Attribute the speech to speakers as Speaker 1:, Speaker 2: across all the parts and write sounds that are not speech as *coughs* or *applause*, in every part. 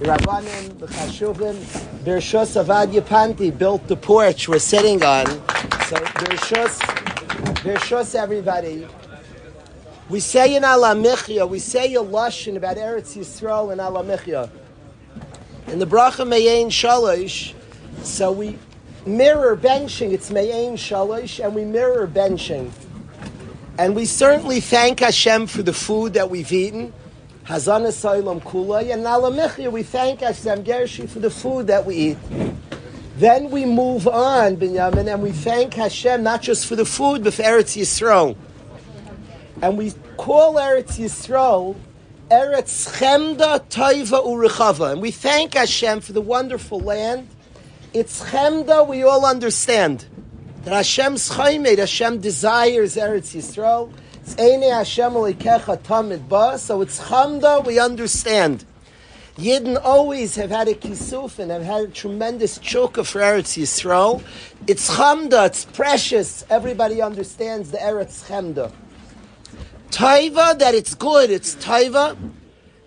Speaker 1: Rabbanim, the Chashuvim, Bershus Avad Panti built the porch we're sitting on. So Bershus, Bershus everybody. We say in Alamichya, we say a lashon about Eretz Yisrael in Alamichya. In the Bracha Me'ain Shalosh, so we mirror benching, it's Me'ain Shalosh, and we mirror benching. And we certainly thank Hashem for the food that we've eaten. Hazana Soilam Kulay. And we thank Hashem Gershi for the food that we eat. Then we move on, Binyamin, and we thank Hashem not just for the food, but for Eretz Yisrael. And we call Eretz Yisrael Eretz Chemda Toiva Urechava. And we thank Hashem for the wonderful land. It's Chemda, we all understand. That Hashem's Chaimed, Hashem desires Eretz Yisrael. It's. So it's Chamda, we understand. Yidden always have had a kisuf and have had a tremendous chukka for Eretz Yisrael. It's Chamda, it's precious. Everybody understands the Eretz Chamda. Taiva, that it's good, it's Taiva.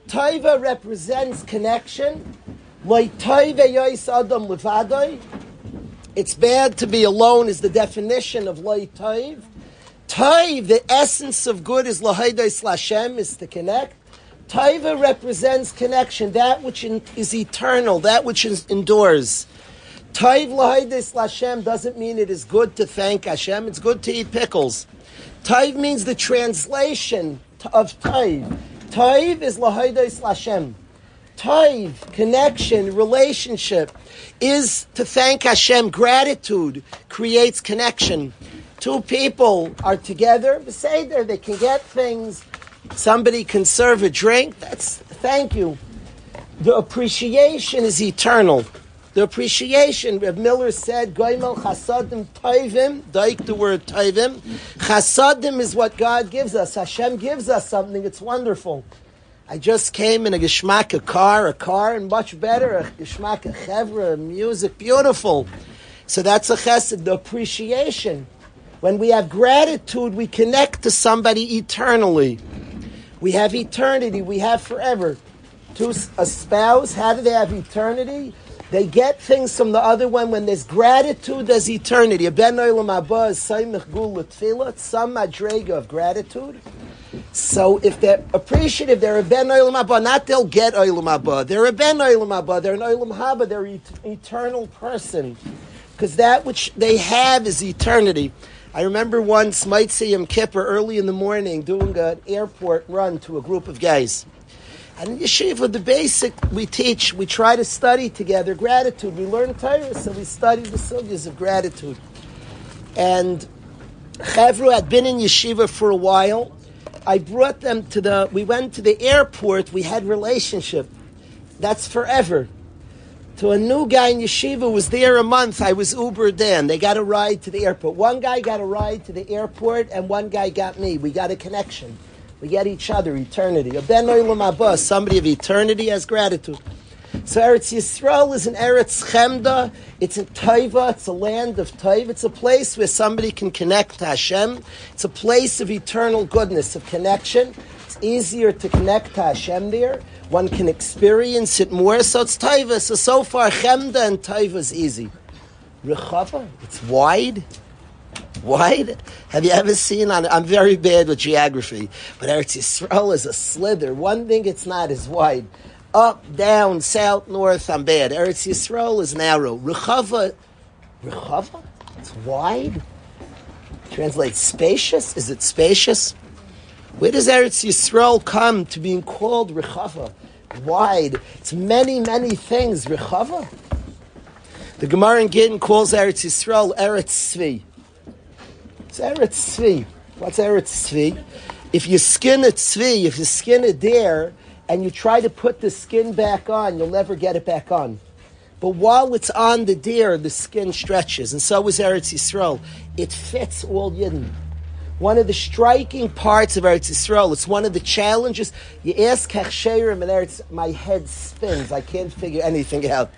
Speaker 1: Taiva represents connection. Like Taiva Adam Levadai. It's bad to be alone is the definition of Taiv. Taiv, the essence of good is Lahaidai Lashem, is to connect. Taiva represents connection, that which is eternal, that which is, endures. Taiv Lahaidai Lashem doesn't mean it is good to thank Hashem, it's good to eat pickles. Taiv means the translation of Taiv. Taiv is Lahaidai Lashem. Taiv, connection, relationship, is to thank Hashem. Gratitude creates connection. Two people are together, Seder, they can get things. Somebody can serve a drink. That's thank you. The appreciation is eternal. The appreciation, Reb Miller said, Goimel chasadim toivim, daik the word toivim. Chasadim is what God gives us. Hashem gives us something, it's wonderful. I just came in a geschmack a car, a car, and much better, a geschmack a chevra, music, beautiful. So that's a chesed, the appreciation. When we have gratitude, we connect to somebody eternally. We have eternity, we have forever. To a spouse, how do they have eternity? They get things from the other one. When there's gratitude, there's eternity. A ben haba is some madrega of gratitude. So if they're appreciative, they're a ben olam haba. Not they'll get olam haba. They're a ben olam haba. They're an olam haba. They're an eternal person because that which they have is eternity. I remember once, see him Kippur early in the morning doing an airport run to a group of guys. And in yeshiva, the basic we teach, we try to study together gratitude. We learn Torah, so we study the sugyas of gratitude. And Chevru had been in yeshiva for a while. I brought them to the, we went to the airport, we had relationship. That's forever. To a new guy in yeshiva was there a month. I was Uber then. They got a ride to the airport. One guy got a ride to the airport, and one guy got me. We got a connection. We get each other eternity. Somebody of eternity has gratitude. So Eretz Yisrael is an Eretz Chemda. It's a Taiva. It's a land of Taiva. It's a place where somebody can connect to Hashem. It's a place of eternal goodness, of connection. It's easier to connect to Hashem there. One can experience it more. So it's Taiva. So so far Chemda and Taiva is easy. Rechava, it's wide. Wide? Have you ever seen on? I'm very bad with geography, but Eretz Yisrael is a slither. One thing it's not is wide. Up, down, south, north. I'm bad. Eretz Yisrael is narrow. Rechava, Rechava. It's wide. Translate spacious. Is it spacious? Where does Eretz Yisrael come to being called Rechava? Wide. It's many, many things. Rechava. The Gemara in Gittin calls Eretz Yisrael Eretz Tzvi. It's Eretz Tzvi. What's Eretz Tzvi? If you skin a tzvi, if you skin a deer, and you try to put the skin back on, you'll never get it back on. But while it's on the deer, the skin stretches, and so is Eretz Yisrael. It fits all Yidden. One of the striking parts of Eretz Yisrael, it's one of the challenges. You ask Hechsherim and Eretz, my head spins. I can't figure anything out.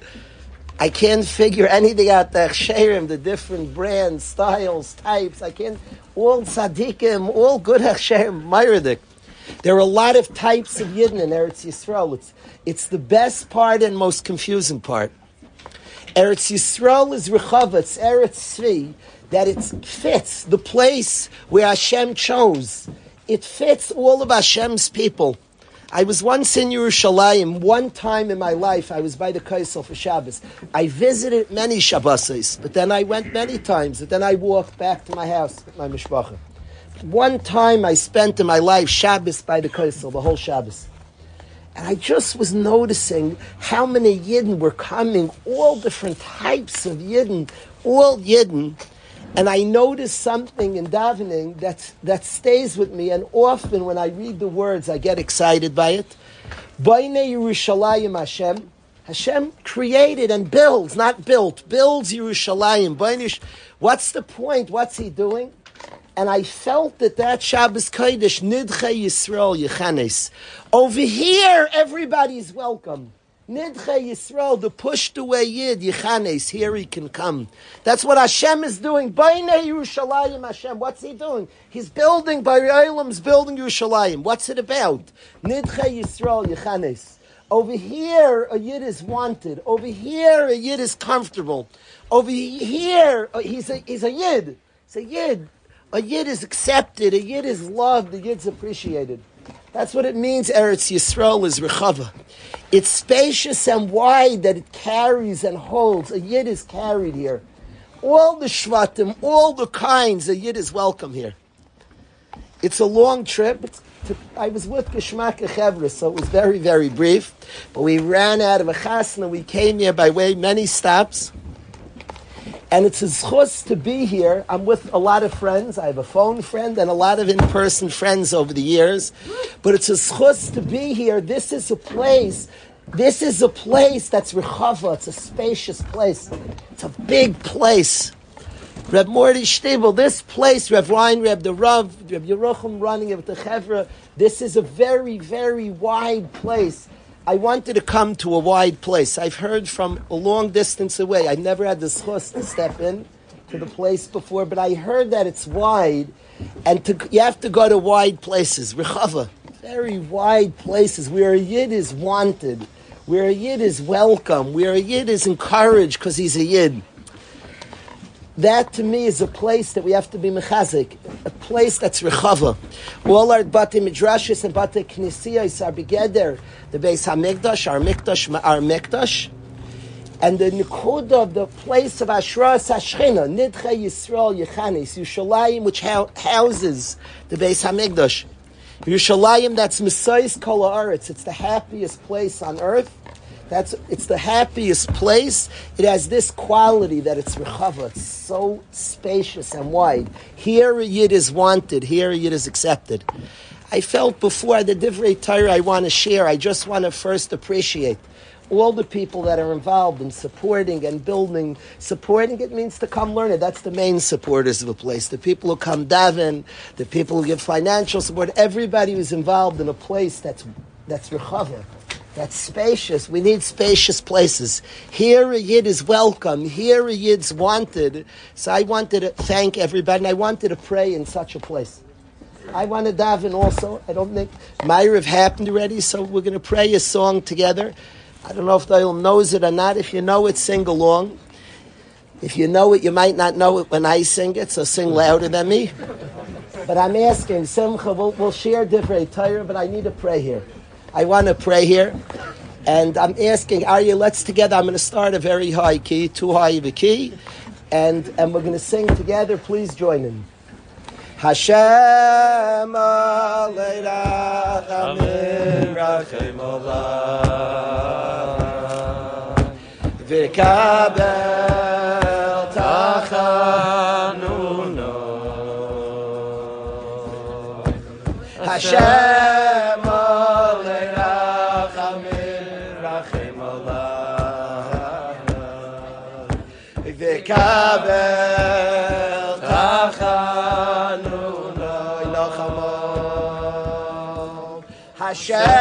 Speaker 1: I can't figure anything out. The Hechsherim, the different brands, styles, types. I can't. All tzaddikim, all good Hechsherim, Myridik. There are a lot of types of Yidden in Eretz Yisrael. It's, it's the best part and most confusing part. Eretz Yisrael is Rechava, Eretz Tzvi, that it fits the place where Hashem chose. It fits all of Hashem's people. I was once in Yerushalayim, one time in my life, I was by the Kaisel for Shabbos. I visited many Shabbosis, but then I went many times, but then I walked back to my house with my mishpacha. One time I spent in my life Shabbos by the Kaisel, the whole Shabbos. And I just was noticing how many Yidden were coming, all different types of Yidden, all Yidden. And I noticed something in davening that, that stays with me, and often when I read the words, I get excited by it. Baine Yerushalayim Hashem. Hashem created and builds, not built, builds Yerushalayim. What's the point? What's he doing? And I felt that that Shabbos Kodesh, Nidche Yisrael Yechanes. Over here, everybody's welcome. Nidche Yisrael, the pushed away Yid, Yechanes, here he can come. That's what Hashem is doing. Baine Yerushalayim Hashem. What's he doing? He's building, by Elam's building Yerushalayim. What's it about? Nidche Yisrael Yechanes. Over here, a Yid is wanted. Over here, a Yid is comfortable. Over here, he's a, he's a Yid. He's a Yid. A Yid is accepted. A Yid is loved. A Yid's appreciated. That's what it means. Eretz Yisrael is rechava. It's spacious and wide that it carries and holds. A yid is carried here. All the shvatim, all the kinds, a yid is welcome here. It's a long trip. To, I was with Geshmak Chevra, so it was very, very brief. But we ran out of a chasna. We came here by way many stops. And it's a schus to be here. I'm with a lot of friends. I have a phone friend and a lot of in-person friends over the years. But it's a schus to be here. This is a place. This is a place that's rechava. It's a spacious place. It's a big place. Reb Morty Shtibel, this place, Reb Ryan, Reb the Rav, Reb Yerucham running of the Chevra, this is a very, very wide place. I wanted to come to a wide place. I've heard from a long distance away. I've never had the chus to step in to the place before, but I heard that it's wide, and to, you have to go to wide places. Rechava, very wide places where a yid is wanted, where a yid is welcome, where a yid is encouraged because he's a yid. That to me is a place that we have to be mechazik, a place that's rechava. All our bate midrashis and bate knisiyas are together. the base hamikdash, our mikdash, our mikdash, and the nikuda of the place of Ashra Sashchina, Nidche Yisrael Yechanis, Yushalayim, which houses the base hamikdash. Yushalayim, that's Messiah's Kol. It's the happiest place on earth. That's it's the happiest place. It has this quality that it's rechava. It's so spacious and wide. Here a yid is wanted. Here a yid is accepted. I felt before the divrei Torah I want to share. I just want to first appreciate all the people that are involved in supporting and building. Supporting it means to come learn it. That's the main supporters of a place. The people who come daven, the people who give financial support. Everybody who's involved in a place that's that's rechava that's spacious. We need spacious places. Here a Yid is welcome. Here a Yid's wanted. So I wanted to thank everybody, and I wanted to pray in such a place. I want to daven also. I don't think Myra have happened already, so we're going to pray a song together. I don't know if Dale knows it or not. If you know it, sing along. If you know it, you might not know it when I sing it, so sing louder than me. But I'm asking, Simcha, we'll, we'll share different Torah, but I need to pray here. I want to pray here. And I'm asking, Arya, let's together. I'm going to start a very high key, too high of a key. And, and we're going to sing together. Please join in. Hashem Aleirach Amin Rachem V'kabel Tachanuno Hashem Hashem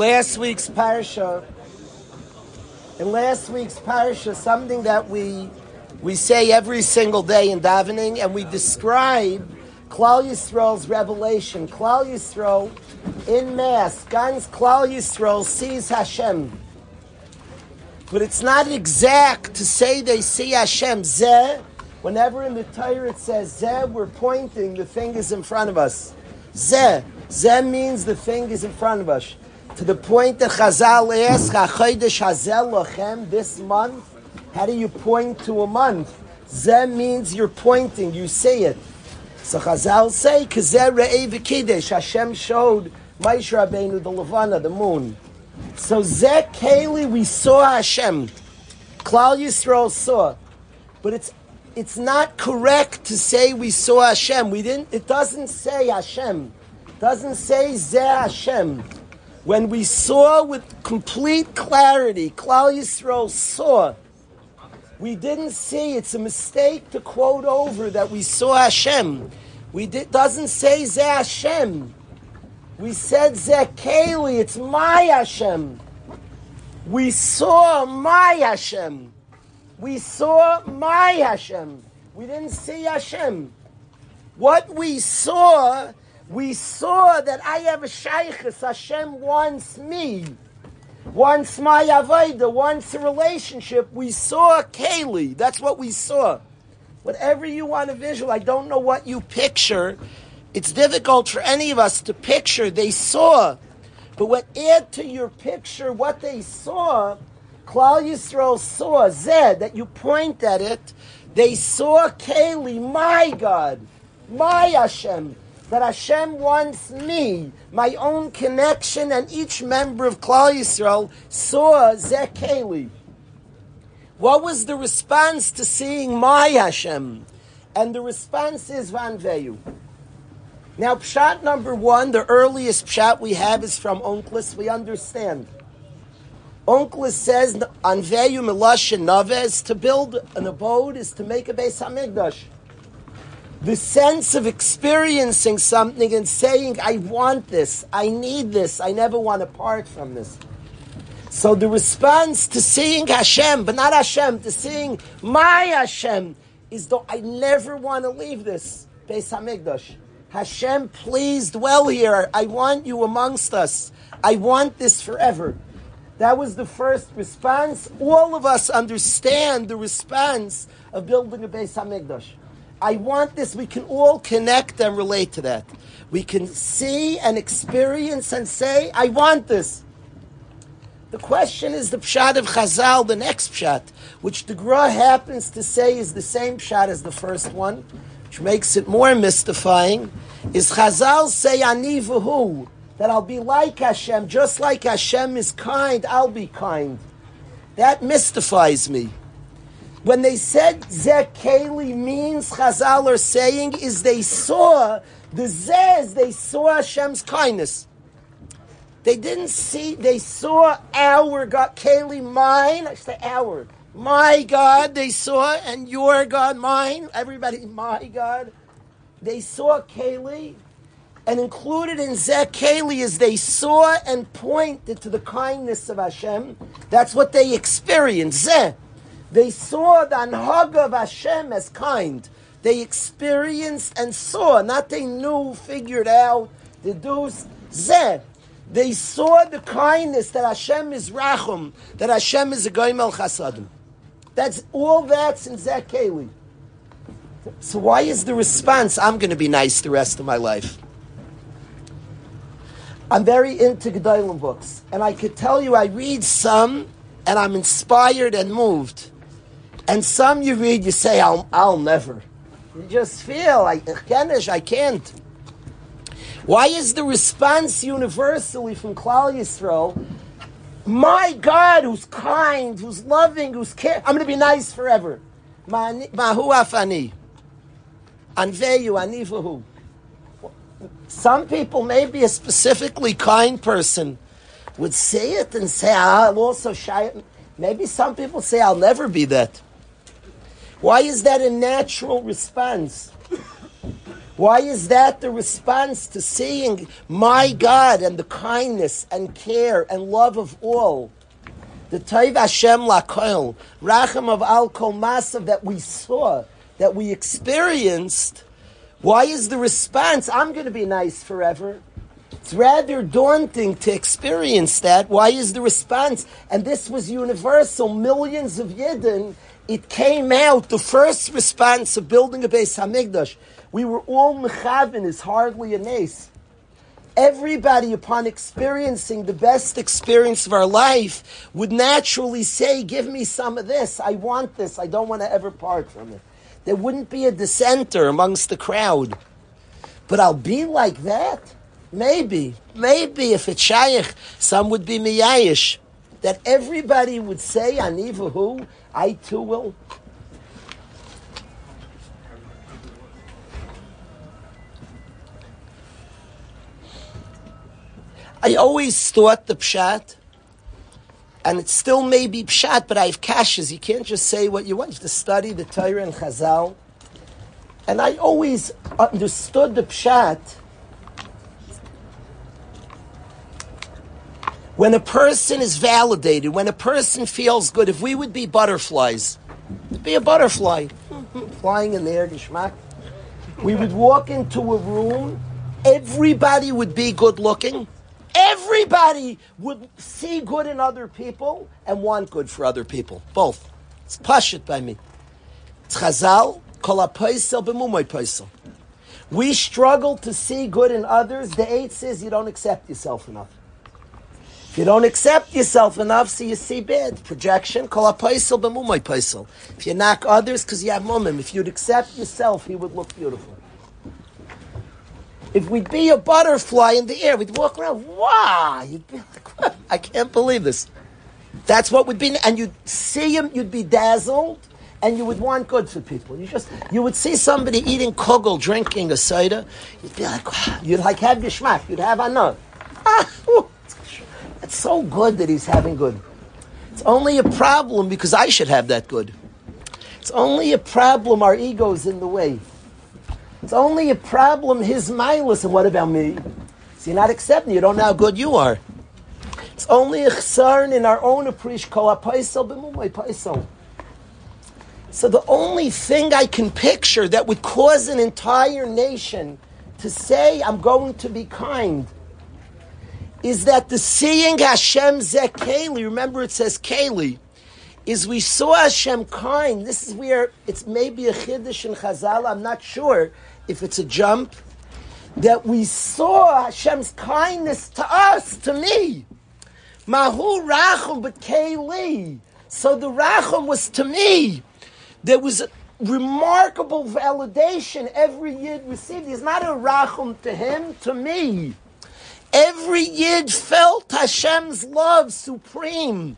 Speaker 1: last week's parsha, in last week's parsha, something that we we say every single day in davening, and we describe Klal Yisrael's revelation. Klal Yisrael in mass, Gans Klal Yisrael sees Hashem, but it's not exact to say they see Hashem. Zeh, whenever in the Torah it says Zeh, we're pointing the fingers in front of us. Zeh, Zeh means the fingers in front of us. To the point that Chazal asks, "HaChodesh Hazel Lochem," this month. How do you point to a month? Zeh means you're pointing, you see it. So Chazal say, "Kazeh Re'ei V'Kiddush." Hashem showed Moshe Rabbeinu the Levana, the moon. So Zeh Keli, we saw Hashem. Klal Yisrael saw, but it's it's not correct to say we saw Hashem. We didn't. It doesn't say Hashem. It doesn't say Zeh Hashem. When we saw with complete clarity, Klal Yisrael saw. We didn't see. It's a mistake to quote over that we saw Hashem. We did, doesn't say Zeh Hashem. We said Zeh Keli. It's my Hashem. We saw my Hashem. We saw my Hashem. We didn't see Hashem. What we saw, we saw that I have a shaykhis. Hashem wants me. Wants my avodah, wants a relationship. We saw Keli. That's what we saw. Whatever you want to visual, I don't know what you picture. It's difficult for any of us to picture. They saw. But what add to your picture what they saw, Klal Yisrael saw, Zed, that you point at it, they saw Keli, my God, my Hashem, that Hashem wants me, my own connection, and each member of Klal Yisrael saw Keli. What was the response to seeing my Hashem? And the response is Van Veyu. Now, pshat number one, the earliest pshat we have is from Onkelos. We understand. Onkelos says, Anveyu Milash Naves, to build an abode is to make a base Hamikdash. The sense of experiencing something and saying, I want this, I need this, I never want to part from this. So the response to seeing Hashem, but not Hashem, to seeing my Hashem, is though I never want to leave this Beis Hamikdash. Hashem, please dwell here. I want you amongst us. I want this forever. That was the first response. All of us understand the response of building a Beis Hamikdash. I want this. We can all connect and relate to that. We can see and experience and say, I want this. The question is the pshat of Chazal, the next pshat, which the Gra happens to say is the same pshat as the first one, which makes it more mystifying, is Chazal say ani v'hu, that I'll be like Hashem, just like Hashem is kind, I'll be kind. That mystifies me. When they said Zekeli means Chazal are saying is they saw the Zez, they saw Hashem's kindness. They didn't see, they saw our God, Keli mine, I say our, my God, they saw, and your God, mine, everybody, *laughs* my God. They saw Keli, and included in Zeh Keli is they saw and pointed to the kindness of Hashem. That's what they experienced. Zeh. They saw the Anhaga of Hashem as kind. They experienced and saw, not they knew, figured out, deduced. Zeh. They saw the kindness that Hashem is Rachum, that Hashem is a Goimel Chasadim. That's all that's in Zakeli. So why is the response, I'm going to be nice the rest of my life? I'm very into Gedolim books, and I could tell you I read some, and I'm inspired and moved. And some you read, you say, I'll, I'll never. You just feel, I, I can't. Why is the response universally from Klal Yisrael? My God, who's kind, who's loving, who's care, I'm going to be nice forever. Mahu afani. Anveyu anivahu. Some people, maybe a specifically kind person, would say it and say, ah, I'll also shy. Maybe some people say, I'll never be that. Why is that a natural response? Why is that the response to seeing my God and the kindness and care and love of all? The Taiv Hashem Lakoil, Racham of Al Kol Masav that we saw, that we experienced. Why is the response, I'm going to be nice forever? It's rather daunting to experience that. Why is the response? And this was universal. Millions of Yidden, it came out, the first response of building a Beis Hamikdash we were all mechavin is hardly a nace. Everybody, upon experiencing the best experience of our life, would naturally say, Give me some of this. I want this. I don't want to ever part from it. There wouldn't be a dissenter amongst the crowd. But I'll be like that? Maybe. Maybe if it's shaykh, some would be miyayish. That everybody would say, Anivahu, I too will. I always thought the pshat, and it still may be pshat, but I have caches. You can't just say what you want. You have to study the Torah and Chazal. And I always understood the pshat when a person is validated, when a person feels good. If we would be butterflies, be a butterfly *laughs* flying in the air, geschmack. We would walk into a room, everybody would be good looking. Everybody would see good in other people and want good for other people. Both. It's pashit by me. Chazal, kol We struggle to see good in others. The eight says you don't accept yourself enough. If you don't accept yourself enough, so you see bad. Projection, call a paisel, kol b'mumoy If you knock others because you have mumim, if you'd accept yourself, he would look beautiful. If we'd be a butterfly in the air, we'd walk around, wow, you'd be like, I can't believe this. That's what would be, and you'd see him, you'd be dazzled, and you would want good for people. You just, you would see somebody eating kugel, drinking a soda, you'd be like, wow. you'd like have geschmack, you'd have another. *laughs* Ah, it's so good that he's having good. It's only a problem because I should have that good. It's only a problem our ego's in the way. It's only a problem his mindless, and what about me? So you're not accepting, you don't know how good you are. It's only a chsarn in our own appreciation. So the only thing I can picture that would cause an entire nation to say, I'm going to be kind, is that the seeing Hashem Zekeli, remember it says Keli, is we saw Hashem kind. This is where it's maybe a chiddush in Chazal, I'm not sure if it's a jump, that we saw Hashem's kindness to us, to me. Mahu Rachum but Kayli. So the Rachum was to me. There was a remarkable validation every Yid received. He's not a Rachum to him, to me. Every Yid felt Hashem's love supreme.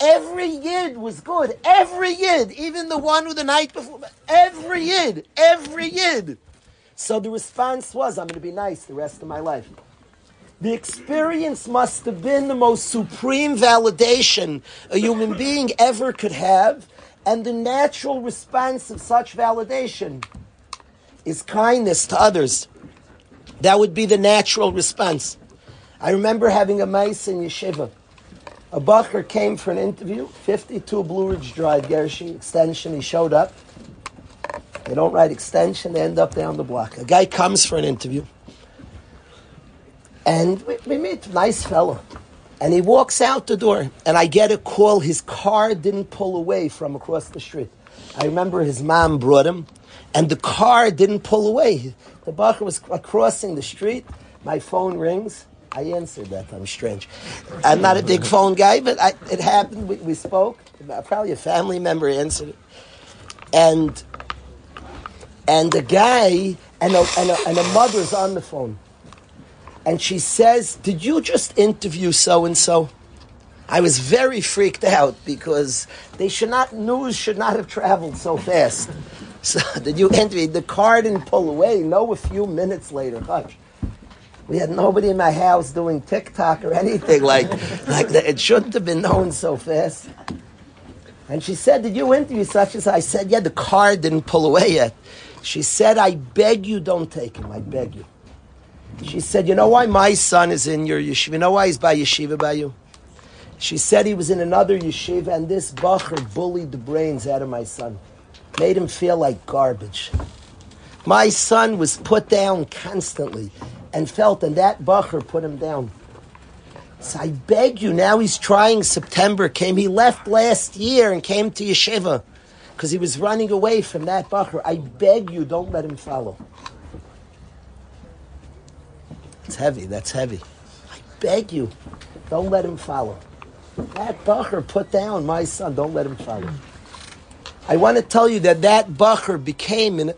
Speaker 1: Every Yid was good. Every Yid, even the one who the night before, every Yid, every Yid. So the response was, I'm going to be nice the rest of my life. The experience must have been the most supreme validation a human being ever could have, and the natural response of such validation is kindness to others. That would be the natural response. I remember having a mice in yeshiva. A bacher came for an interview, 52 Blue Ridge Drive, Gershi extension. He showed up. They don't write extension, they end up down the block. A guy comes for an interview, and we, we meet, nice fellow. And he walks out the door, and I get a call his car didn't pull away from across the street. I remember his mom brought him, and the car didn't pull away. The bacher was crossing the street. My phone rings. I answered that. I'm strange. I'm not a big phone guy, but I, it happened. We, we spoke. Probably a family member answered it. And and the guy and a, and, a, and a mother's on the phone. And she says, Did you just interview so and so? I was very freaked out because they should not news should not have traveled so fast. So *laughs* did you interview? The car didn't pull away. No, a few minutes later, hush. We had nobody in my house doing TikTok or anything like *laughs* like that. It shouldn't have been known so fast. And she said, "Did you interview such as?" I said, "Yeah, the car didn't pull away yet." She said, I beg you, don't take him. I beg you. She said, You know why my son is in your yeshiva? You know why he's by yeshiva by you? She said he was in another yeshiva, and this bacher bullied the brains out of my son, made him feel like garbage. My son was put down constantly and felt, and that bacher put him down. So I beg you, now he's trying September, came, he left last year and came to yeshiva because he was running away from that bacher. I beg you, don't let him follow. It's heavy. That's heavy. I beg you, don't let him follow. That bacher put down my son. Don't let him follow. I want to tell you that that bacher became in,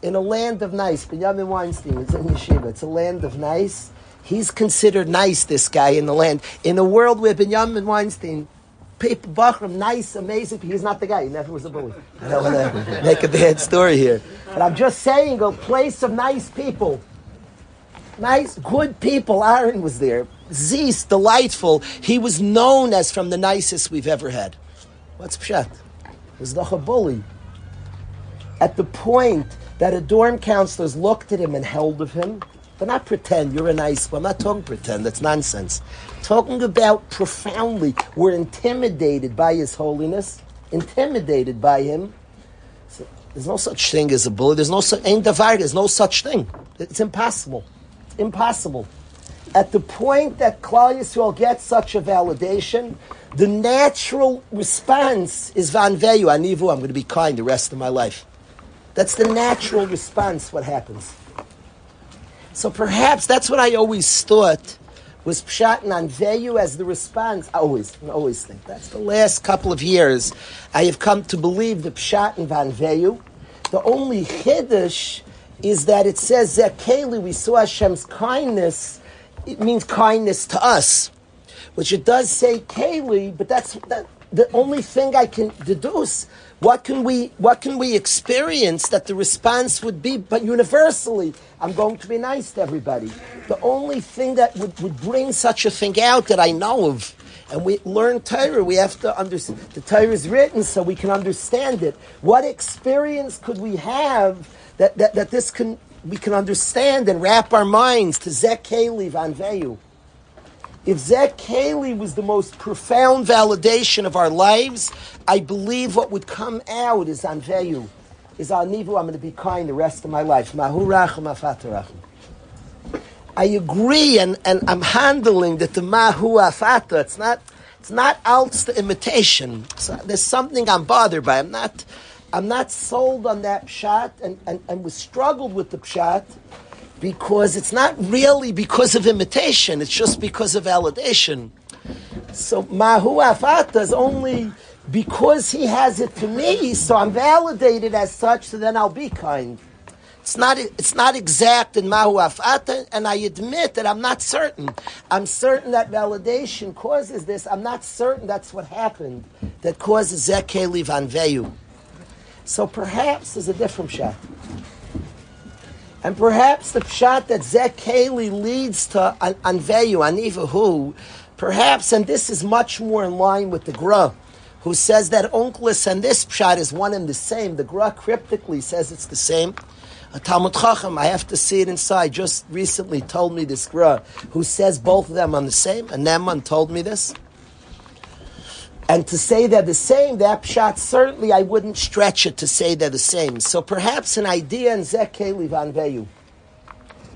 Speaker 1: in a land of nice. Benjamin Weinstein is in yeshiva. It's a land of nice. He's considered nice. This guy in the land in a world where Benjamin Weinstein people, Bachram, nice, amazing. He's not the guy. He never was a bully. I don't want to make a bad story here. But I'm just saying, a place of nice people. Nice, good people. Aaron was there. Zeus, delightful. He was known as from the nicest we've ever had. What's Pshat? Was the bully. At the point that a dorm counselors looked at him and held of him, but not pretend, you're a nice one. I'm not talking pretend, that's nonsense. Talking about profoundly, we're intimidated by His holiness, intimidated by Him. So there's no such thing as a bully. There's no such, ain't there's no such thing. It's impossible. It's impossible. At the point that Klal Yisrael gets such a validation, the natural response is Van Veyu, Anivu, I'm going to be kind the rest of my life. That's the natural response, what happens. So perhaps that's what I always thought was Pshat and Anveyu as the response. I always, I always think that's the last couple of years I have come to believe the Pshat and Vanveyu. The only Chiddush is that it says Zekeli, we saw Hashem's kindness, it means kindness to us. Which it does say Keli, but that's that, the only thing I can deduce what can we what can we experience that the response would be, but universally, I'm going to be nice to everybody. The only thing that would, would bring such a thing out that I know of, and we learn Torah, we have to understand the Torah is written so we can understand it. What experience could we have that, that, that this can we can understand and wrap our minds to Zek Veyu? If Zek Keli was the most profound validation of our lives, I believe what would come out is Anveyu, is Anivu, I'm going to be kind the rest of my life. Mahu I agree, and, and I'm handling that the Mahu Afata, it's not, it's not else the imitation. There's something I'm bothered by. I'm not, I'm not sold on that pshat, and, and, and we struggled with the pshat because it's not really because of imitation, it's just because of validation. So Mahu Afata is only because he has it to me, so I'm validated as such, so then I'll be kind. It's not, it's not exact in Mahu Afata, and I admit that I'm not certain. I'm certain that validation causes this. I'm not certain that's what happened that causes Zekeli Veyu. So perhaps there's a different shot. And perhaps the pshat that Zekeli leads to Anveyu, Anivahu, perhaps, and this is much more in line with the Gra, who says that Onkelos and this pshat is one and the same. The Gra cryptically says it's the same. A Talmud Chacham, I have to see it inside, just recently told me this Gra, who says both of them are the same. And Neman told me this. And to say they're the same, that pshat, certainly I wouldn't stretch it to say they're the same. So perhaps an idea in Zekeli Vanveyu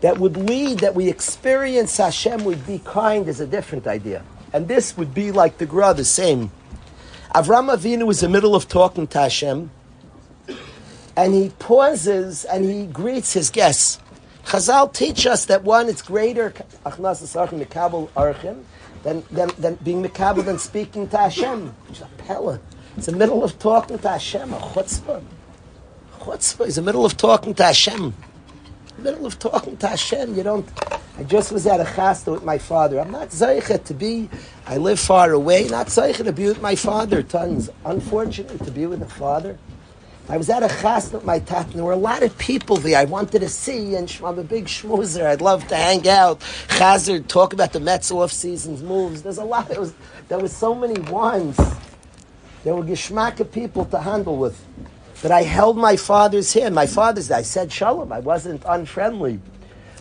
Speaker 1: that would lead that we experience Hashem would be kind is a different idea. And this would be like the Gra, the same. Avram Avinu was in the middle of talking to Hashem, and he pauses and he greets his guests. Chazal teach us that one, it's greater than, than, than being Mikabel than speaking to Hashem. It's a pella. It's the middle of talking to Hashem, a chutzpah. Chutzpah is the middle of talking to Hashem. Middle of talking to Hashem, you don't... I just was at a chasta with my father. I'm not zeichet to be, I live far away, not zeichet to be with my father, tons. Unfortunately, to be with a father. I was at a chas with my tat, and there were a lot of people there I wanted to see, and I'm a big schmoozer. I'd love to hang out, chazer, talk about the Mets off-season's moves. There's a lot. There was, there was so many ones. There were geschmack people to handle with. But I held my father's hand. My father's, I said shalom. I wasn't unfriendly.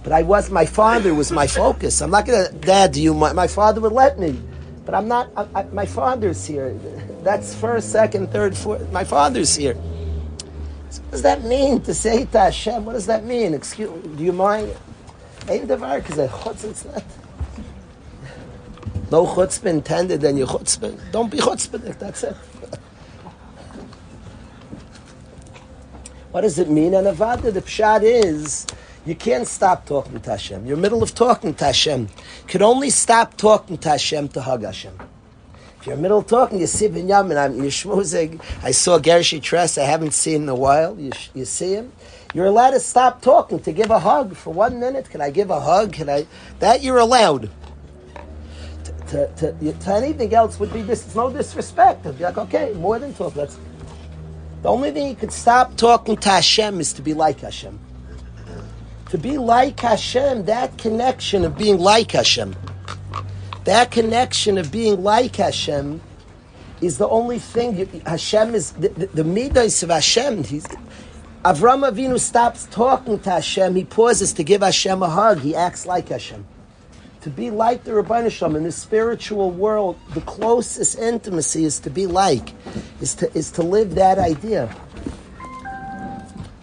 Speaker 1: But I was, my father was my focus. I'm not to, Dad, do you, my, my father would let me. But I'm not, I, I, my father's here. That's first, second, third, fourth. My father's here. What does that mean to say to Hashem? What does that mean? Excuse, me, do you mind? Ain't devar because it's not. No chutzpah intended, then you chutzpah. Don't be chutzpah. That's it. *laughs* what does it mean? And avada, the pshat is you can't stop talking to Hashem. You're middle of talking to Hashem. You can only stop talking to Hashem to hug Hashem you're middle talking, you see Binyamin, I'm Yishmuzig. I saw Gershi Tress, I haven't seen in a while. You, you see him. You're allowed to stop talking to give a hug for one minute. Can I give a hug? Can I? That you're allowed. to, to, to anything else would be this. It's no disrespect. It'd be like, okay, more than talk. Let's. the only thing you could stop talking to Hashem is to be like Hashem. To be like Hashem, that connection of being like Hashem, that connection of being like Hashem is the only thing. You, Hashem is the, the, the midas of Hashem. He's, Avram Avinu stops talking to Hashem. He pauses to give Hashem a hug. He acts like Hashem. To be like the Rabbi Shalom in the spiritual world, the closest intimacy is to be like, is to is to live that idea.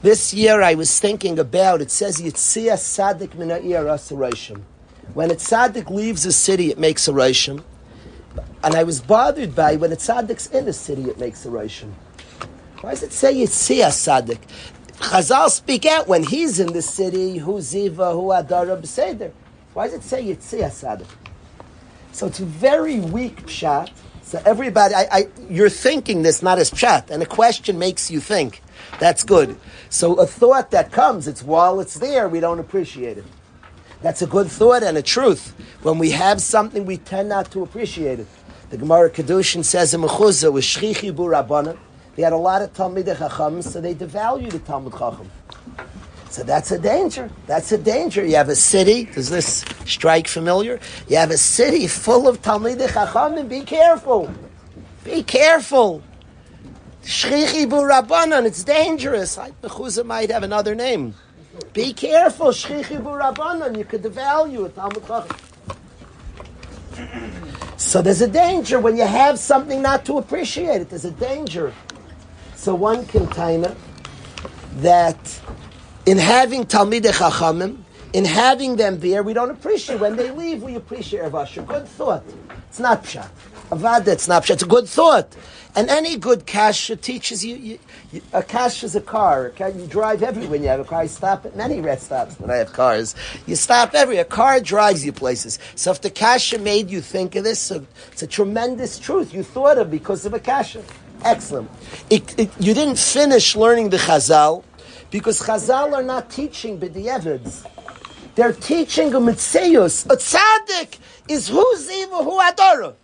Speaker 1: This year I was thinking about. It says Yitzia Sadik Min Asarashim. When a tzaddik leaves a city, it makes a rishim. And I was bothered by when a tzaddik's in a city, it makes a rishim. Why does it say Yitzia Sadik? Chazal speak out when he's in the city, who Ziva, who Adara Beseder. Why does it say Yitzia Sadik? So it's a very weak pshat. So everybody, I, I, you're thinking this not as pshat, and a question makes you think. That's good. So a thought that comes, it's while it's there, we don't appreciate it. That's a good thought and a truth. When we have something, we tend not to appreciate it. The Gemara Kedushin says in Mechuzah with Shchichi Rabbanan, they had a lot of Talmid Chacham, so they devalued the Talmud Chacham. So that's a danger. That's a danger. You have a city. Does this strike familiar? You have a city full of Talmid Chacham, be careful. Be careful. Shchichi Rabbanan, it's dangerous. Mechuzah might have another name. Be careful, Shchichi Rabbanan, you could devalue it, Talmud Chacham. So there's a danger when you have something not to appreciate it. There's a danger. So one can taina that in having Talmidei Chachamim, in having them there, we don't appreciate. When they leave, we appreciate Rav Good thought. It's not pshat. Avada, it's not pshat. It's a good thought. And any good kasha teaches you, you, you a kasha is a car. You drive everywhere when you have a car. You stop at many rest stops when I have cars. You stop everywhere. A car drives you places. So if the kasha made you think of this, so it's a tremendous truth you thought of because of a kasha. Excellent. It, it, you didn't finish learning the Chazal because Chazal are not teaching b'di'evids. They're teaching a mitzeus. A tzaddik is who's evil, who adora.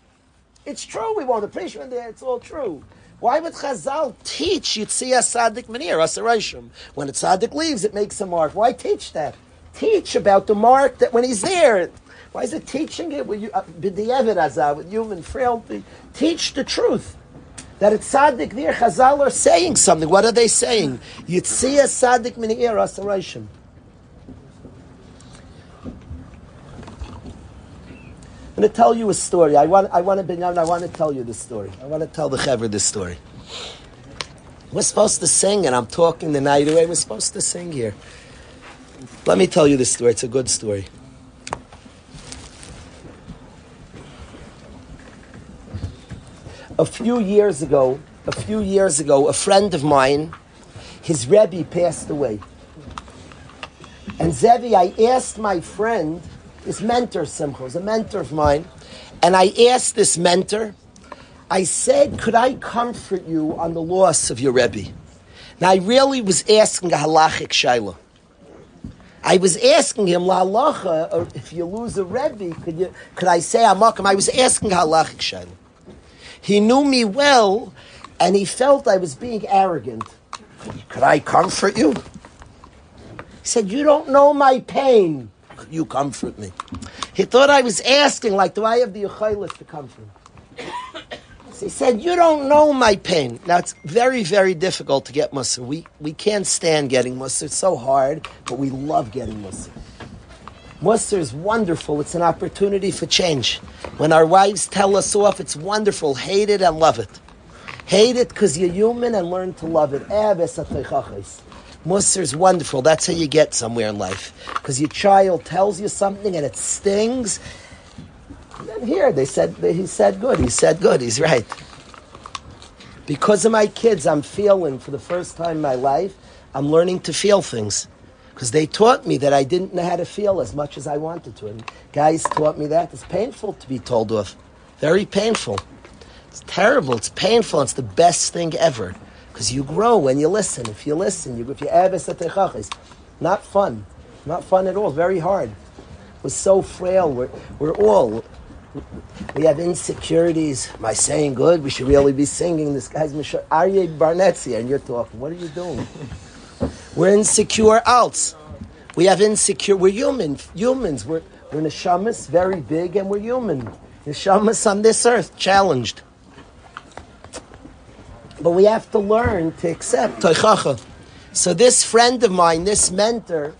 Speaker 1: It's true. We won't appreciate it. It's all true. Why would Chazal teach Yitzia Sadik Menir, Asarashim? When a Tzaddik leaves, it makes a mark. Why teach that? Teach about the mark that when he's there. Why is it teaching it with you, uh, with human frailty? Teach the truth. That it's Sadik there, Chazal are saying something. What are they saying? Yitzia Sadik Menir, Asarashim. Going to tell you a story. I want, I want to, be. I want to tell you this story. I want to tell the Chaver this story. We're supposed to sing, and I'm talking the night away. We're supposed to sing here. Let me tell you this story. It's a good story. A few years ago, a few years ago, a friend of mine, his Rebbe passed away. And Zevi, I asked my friend this mentor, Simcha, was a mentor of mine. And I asked this mentor, I said, could I comfort you on the loss of your Rebbe? Now, I really was asking a halachic shaila. I was asking him, La halacha, if you lose a Rebbe, could, you, could I say Amakim? I was asking halachic shaila. He knew me well, and he felt I was being arrogant. Could I comfort you? He said, You don't know my pain you comfort me. He thought I was asking, like, do I have the Yochailis to comfort me? So he said, you don't know my pain. Now, it's very, very difficult to get Mussar. We, we can't stand getting Mussar. It's so hard, but we love getting Mussar. Mussar is wonderful. It's an opportunity for change. When our wives tell us off, it's wonderful. Hate it and love it. Hate it because you're human and learn to love it. Eh, Mussar is wonderful. That's how you get somewhere in life. Because your child tells you something and it stings. And here they said he said good. He said good. He's right. Because of my kids, I'm feeling for the first time in my life. I'm learning to feel things because they taught me that I didn't know how to feel as much as I wanted to. And guys taught me that. It's painful to be told off. Very painful. It's terrible. It's painful. It's the best thing ever. Because you grow when you listen. If you listen, you, if you eves not fun, not fun at all. Very hard. We're so frail. We're, we're all. We have insecurities. Am I saying good? We should really be singing. This guy's Mishra Aryeh Barnetzi, and you're talking. What are you doing? We're insecure alts. We have insecure. We're human. Humans. We're we're neshamas, very big, and we're human. Neshamas on this earth, challenged. But we have to learn to accept teichacha. So this friend of mine, this mentor,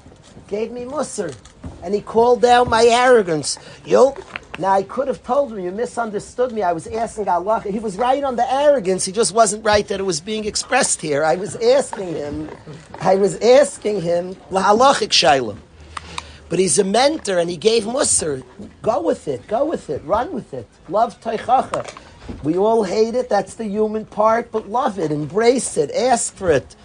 Speaker 1: gave me mussar, and he called out my arrogance. Yo, now I could have told him you misunderstood me. I was asking Allah. He was right on the arrogance. He just wasn't right that it was being expressed here. I was asking him. I was asking him lahalachic shayla. But he's a mentor, and he gave mussar. Go with it. Go with it. Run with it. Love teichacha. We all hate it. That's the human part. But love it. Embrace it. Ask for it.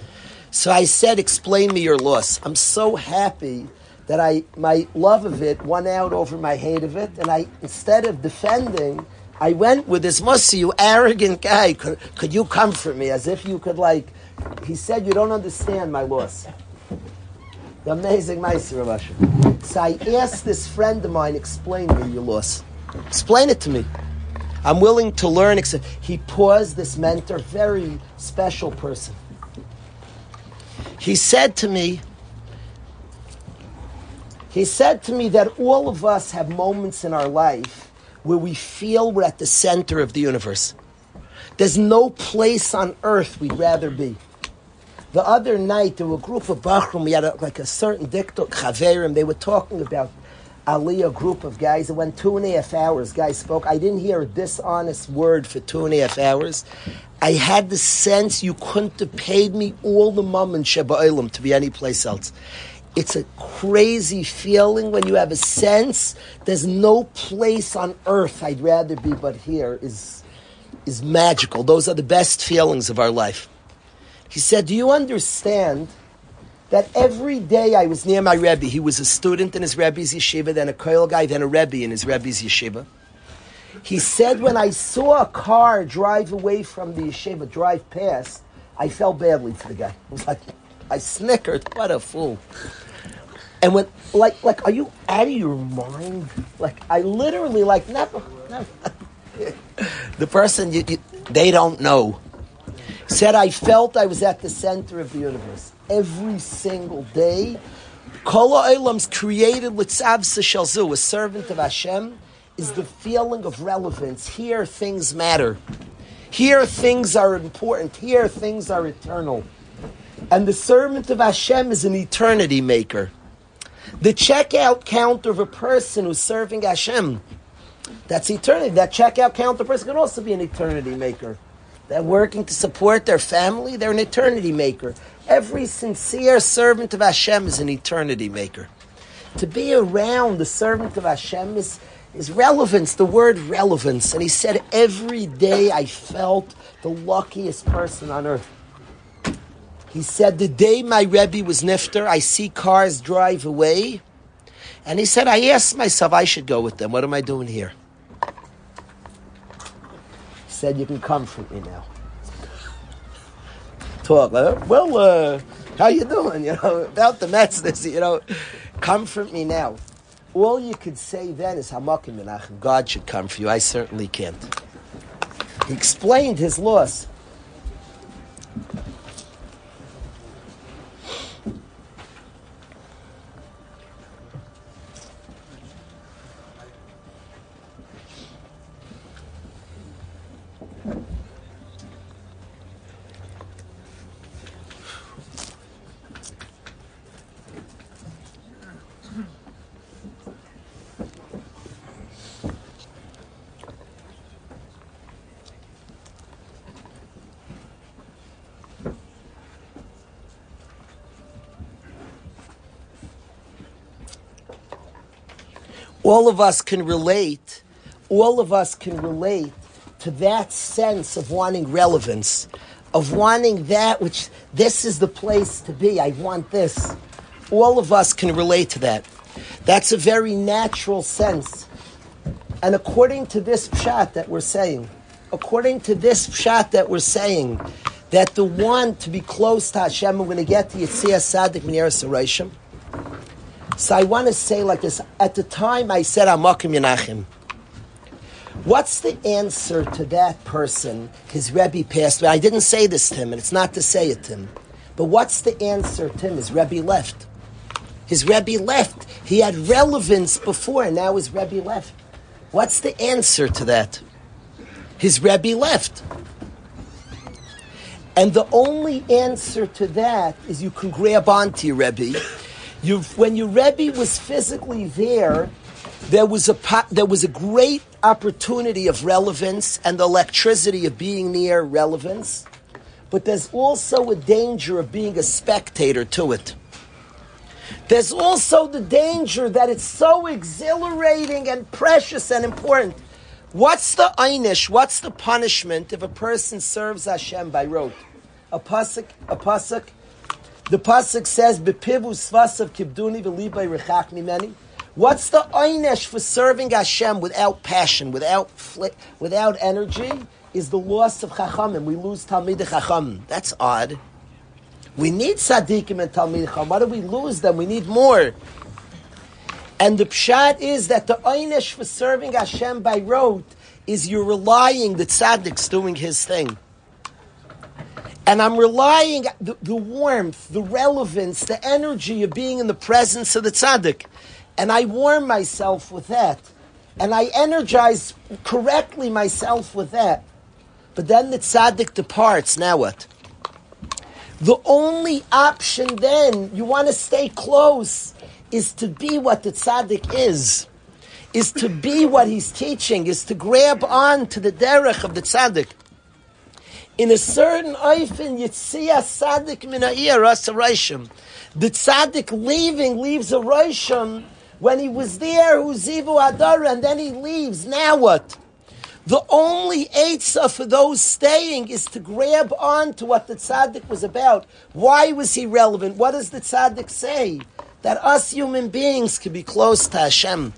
Speaker 1: So I said, explain me your loss. I'm so happy that I my love of it won out over my hate of it, and I instead of defending, I went with this Musi, you arrogant guy. Could, could you comfort me as if you could like? He said, you don't understand my loss. The amazing Meister Usher. So I asked this friend of mine, explain me your loss. Explain it to me. I'm willing to learn. Except he paused. This mentor, very special person. He said to me, he said to me that all of us have moments in our life where we feel we're at the center of the universe. There's no place on earth we'd rather be. The other night, there were a group of Bachram, we had a, like a certain diktok, Chaverim, they were talking about Ali, a group of guys. It went two and a half hours. Guys spoke. I didn't hear a dishonest word for two and a half hours. I had the sense you couldn't have paid me all the mum and Sheba to be any place else. It's a crazy feeling when you have a sense there's no place on earth I'd rather be but here is is magical. Those are the best feelings of our life. He said, Do you understand that every day I was near my Rebbe? He was a student in his Rebbe's yeshiva, then a Koil guy, then a Rebbe in his Rebbe's yeshiva. He said, When I saw a car drive away from the yeshiva, drive past, I felt badly for the guy. I was like, I snickered. What a fool. And when, like, like, are you out of your mind? Like, I literally, like, never, never. *laughs* the person, you, you, they don't know. Said, I felt I was at the center of the universe. Every single day, Kol Olam's created Litzavsa Shalzu, a servant of Hashem, is the feeling of relevance. Here, things matter. Here, things are important. Here, things are eternal. And the servant of Hashem is an eternity maker. The checkout count of a person who's serving Hashem, that's eternity. That checkout counter person can also be an eternity maker. They're working to support their family, they're an eternity maker. Every sincere servant of Hashem is an eternity maker. To be around the servant of Hashem is, is relevance, the word relevance. And he said, Every day I felt the luckiest person on earth. He said, The day my Rebbe was nifter, I see cars drive away. And he said, I asked myself, I should go with them. What am I doing here? He said, You can comfort me now. Talk. Uh, well, uh, how you doing? *laughs* You know, about the Mets this, you know, comfort me now. All you could say then is Hamakim Menachem. God should come for you. I certainly can't. He explained his loss. All of us can relate, all of us can relate to that sense of wanting relevance, of wanting that which this is the place to be. I want this. All of us can relate to that. That's a very natural sense. And according to this pshat that we're saying, according to this pshat that we're saying, that the one to be close to Hashem, we're going to get to Yitzhak Sadik Mineras Sarashim. So I want to say like this. At the time I said Amakim Yenachim, What's the answer to that person? His Rebbe passed away. I didn't say this to him, and it's not to say it to him. But what's the answer to him? His Rebbe left. His Rebbe left. He had relevance before, and now his Rebbe left. What's the answer to that? His Rebbe left. And the only answer to that is you can grab onto your Rebbe. You, when your Rebbe was physically there, there was a there was a great opportunity of relevance and the electricity of being near relevance, but there's also a danger of being a spectator to it. There's also the danger that it's so exhilarating and precious and important. What's the einish? What's the punishment if a person serves Hashem by rote? A pasuk, a pasuk. The pasuk says, "Bepivu svasav kibduni v'libay rechach mimeni." What's the einish for serving Hashem without passion, without fl- without energy? Is the loss of chachamim. We lose talmid chacham. That's odd. We need tzaddikim and talmid chacham. Why do we lose them? We need more. And the pshat is that the einish for serving Hashem by rote is you're relying the tzaddik's doing his thing. And I'm relying the, the warmth, the relevance, the energy of being in the presence of the tzaddik. And I warm myself with that. And I energize correctly myself with that. But then the tzaddik departs. Now what? The only option then, you want to stay close, is to be what the tzaddik is. Is to be what he's teaching, is to grab on to the derech of the tzaddik. In a certain oifen, yitzia tzaddik min ha'ir asarayshim. The tzaddik leaving leaves a roshim when he was there, who's zivu adara, and then he leaves. Now what? The only eitzah for those staying is to grab on to what the tzaddik was about. Why was he relevant? What does the tzaddik say? That us human beings can be close to Hashem.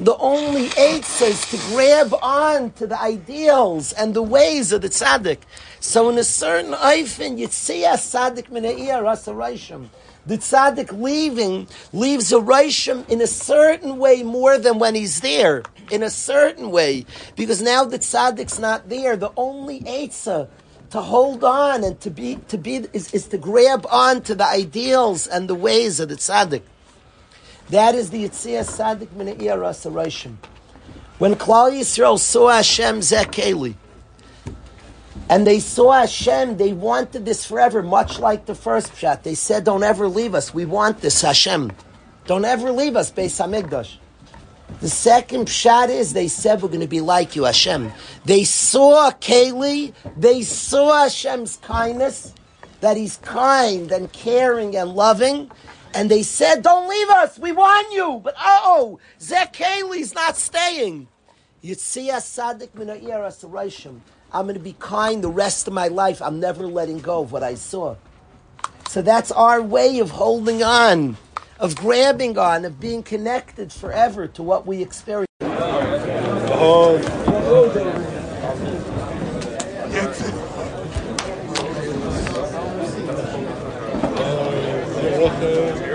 Speaker 1: The only eitzah is to grab on to the ideals and the ways of the tzaddik. So in a certain oifen, yitzia tzaddik min ha'ir asarayshim. The tzaddik leaving leaves a reishim in a certain way more than when he's there. In a certain way, because now the tzaddik's not there. The only eitzah to hold on and to be to be is, is to grab on to the ideals and the ways of the tzaddik. That is the Yitzhak Tzaddik Mina'ir Asarashim. When Klal Yisrael saw Hashem Zekeli, and they saw Hashem, they wanted this forever, much like the first pshat. They said, don't ever leave us. We want this Hashem. Don't ever leave us, Beis HaMikdash. The second pshat is they said we're going to be like you, Hashem. They saw Keli. they saw Hashem's kindness, that He's kind and caring and loving, and they said, "Don't leave us. We want you." But oh, Zekeli's not staying. Yitzia Sadik Mina'ir Asarashim. I'm going to be kind the rest of my life. I'm never letting go of what I saw. So that's our way of holding on, of grabbing on, of being connected forever to what we experience.
Speaker 2: Trying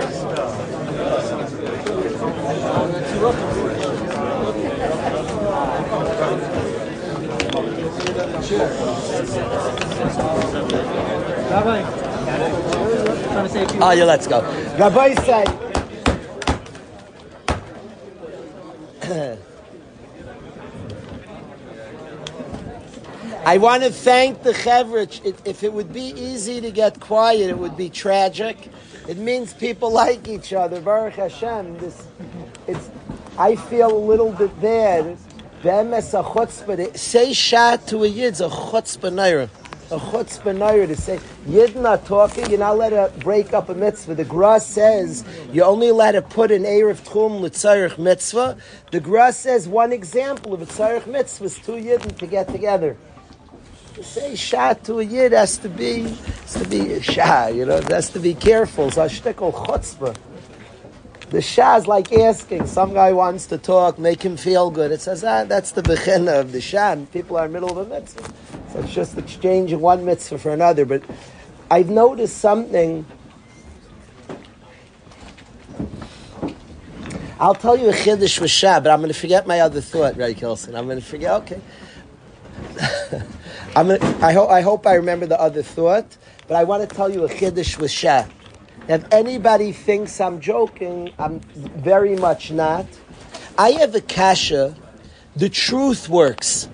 Speaker 2: to say a few
Speaker 1: Oh, yeah, let's go. Rabbi said. I want to thank the Chevrich. If it would be easy to get quiet, it would be tragic. It means people like each other. Baruch Hashem. This, it's. I feel a little bit bad. Be'emes a chutzpah. Say shat to a yid. A chutzpah naira. A chutzpah naira to say yid not talking. You're not allowed to break up a mitzvah. The Gra says you're only allowed to put an erev tchum l'tzarich mitzvah. The Gra says one example of a tzarich mitzvah is two yidden to get together. To say shah to a yid has to be has to be shah, you know, has to be careful. So a shtickle chutzpah. The shah is like asking, some guy wants to talk, make him feel good. It says, ah, that's the bechina of the shah. People are in the middle of a mitzvah. So it's just exchanging one mitzvah for another. But I've noticed something. I'll tell you a chiddush with Shah, but I'm going to forget my other thought, Ray Kilson. I'm going to forget. Okay. *laughs* I'm gonna, I hope I hope I remember the other thought, but I want to tell you a chiddush with Shah. If anybody thinks I'm joking, I'm very much not. I have a kasha. The truth works,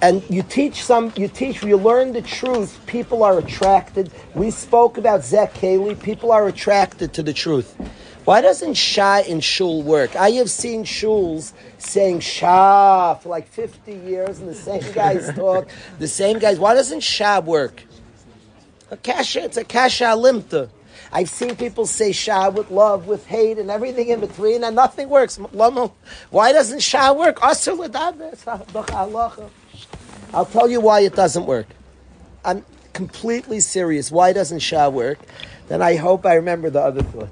Speaker 1: and you teach some. You teach. You learn the truth. People are attracted. We spoke about Zek Haley. People are attracted to the truth. Why doesn't Shah in shul work? I have seen shuls saying Shah for like 50 years, and the same guys *laughs* talk, the same guys. Why doesn't Shah work? A kasha, it's a kasha limta. I've seen people say Shah with love, with hate, and everything in between, and nothing works. Why doesn't Shah work? I'll tell you why it doesn't work. I'm completely serious. Why doesn't Shah work? Then I hope I remember the other thought.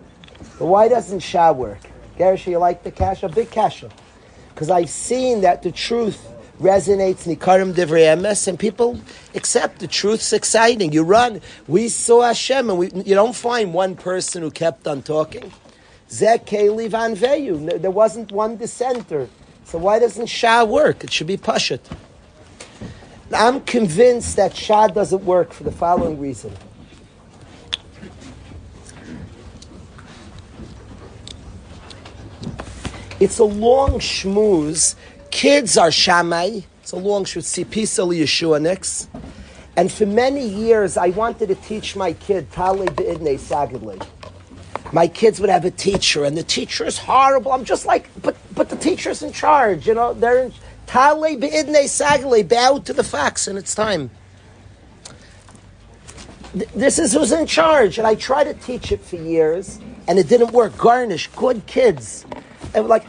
Speaker 1: But why doesn't Shah work? Garish, you like the kasha? Big kasha. Because I've seen that the truth resonates nikarim divrei emes, and people accept the truth's exciting. You run. We saw Hashem, and we, you don't find one person who kept on talking. Zek Keli Van Veyu. There wasn't one dissenter. So why doesn't Shah work? It should be Pashat. I'm convinced that Shah doesn't work for the following reason. It's a long shmooze. Kids are Shammai. It's a long shmooze. Sipisa Yeshua next. And for many years, I wanted to teach my kid Tali B'idnei Sagidli. My kids would have a teacher, and the teacher is horrible. I'm just like, but but the teacher's in charge. You know, they're in Tali B'idnei Sagidli. Bow to the facts, and it's time. Th- This is who's in charge, and I tried to teach it for years, and it didn't work. Garnish, good kids. And like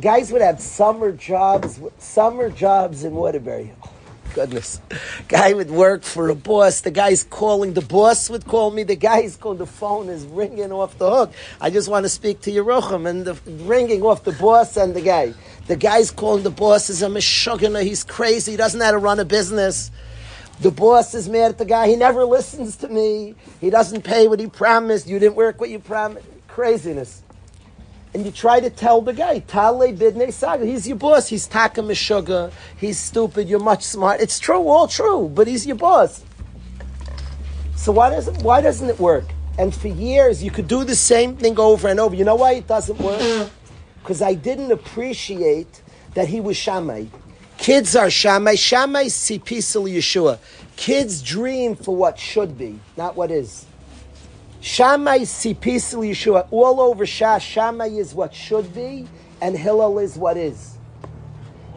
Speaker 1: guys would have summer jobs, summer jobs in Waterbury. Oh, goodness, guy would work for a boss. The guy's calling. The boss would call me. The guy's calling. The phone is ringing off the hook. I just want to speak to Yerucham, and the ringing off the boss and the guy. The guy's calling. The boss is a mishugana. He's crazy. He doesn't know how to run a business. The boss is mad at the guy. He never listens to me. He doesn't pay what he promised. You didn't work what you promised. Craziness. And you try to tell the guy, Tale Bidne Saga, he's your boss. He's Taka Meshuga. He's stupid. You're much smart. It's true, all true, but he's your boss. So why doesn't why doesn't it work? And for years you could do the same thing over and over. You know why it doesn't work? *clears throat* Because I didn't appreciate that he was Shammai. Kids are Shammai. Shammai sipisil Yeshua. Kids dream for what should be, not what is. Shammai sipisil Yeshua. All over Shah, Shammai is what should be, and Hillel is what is.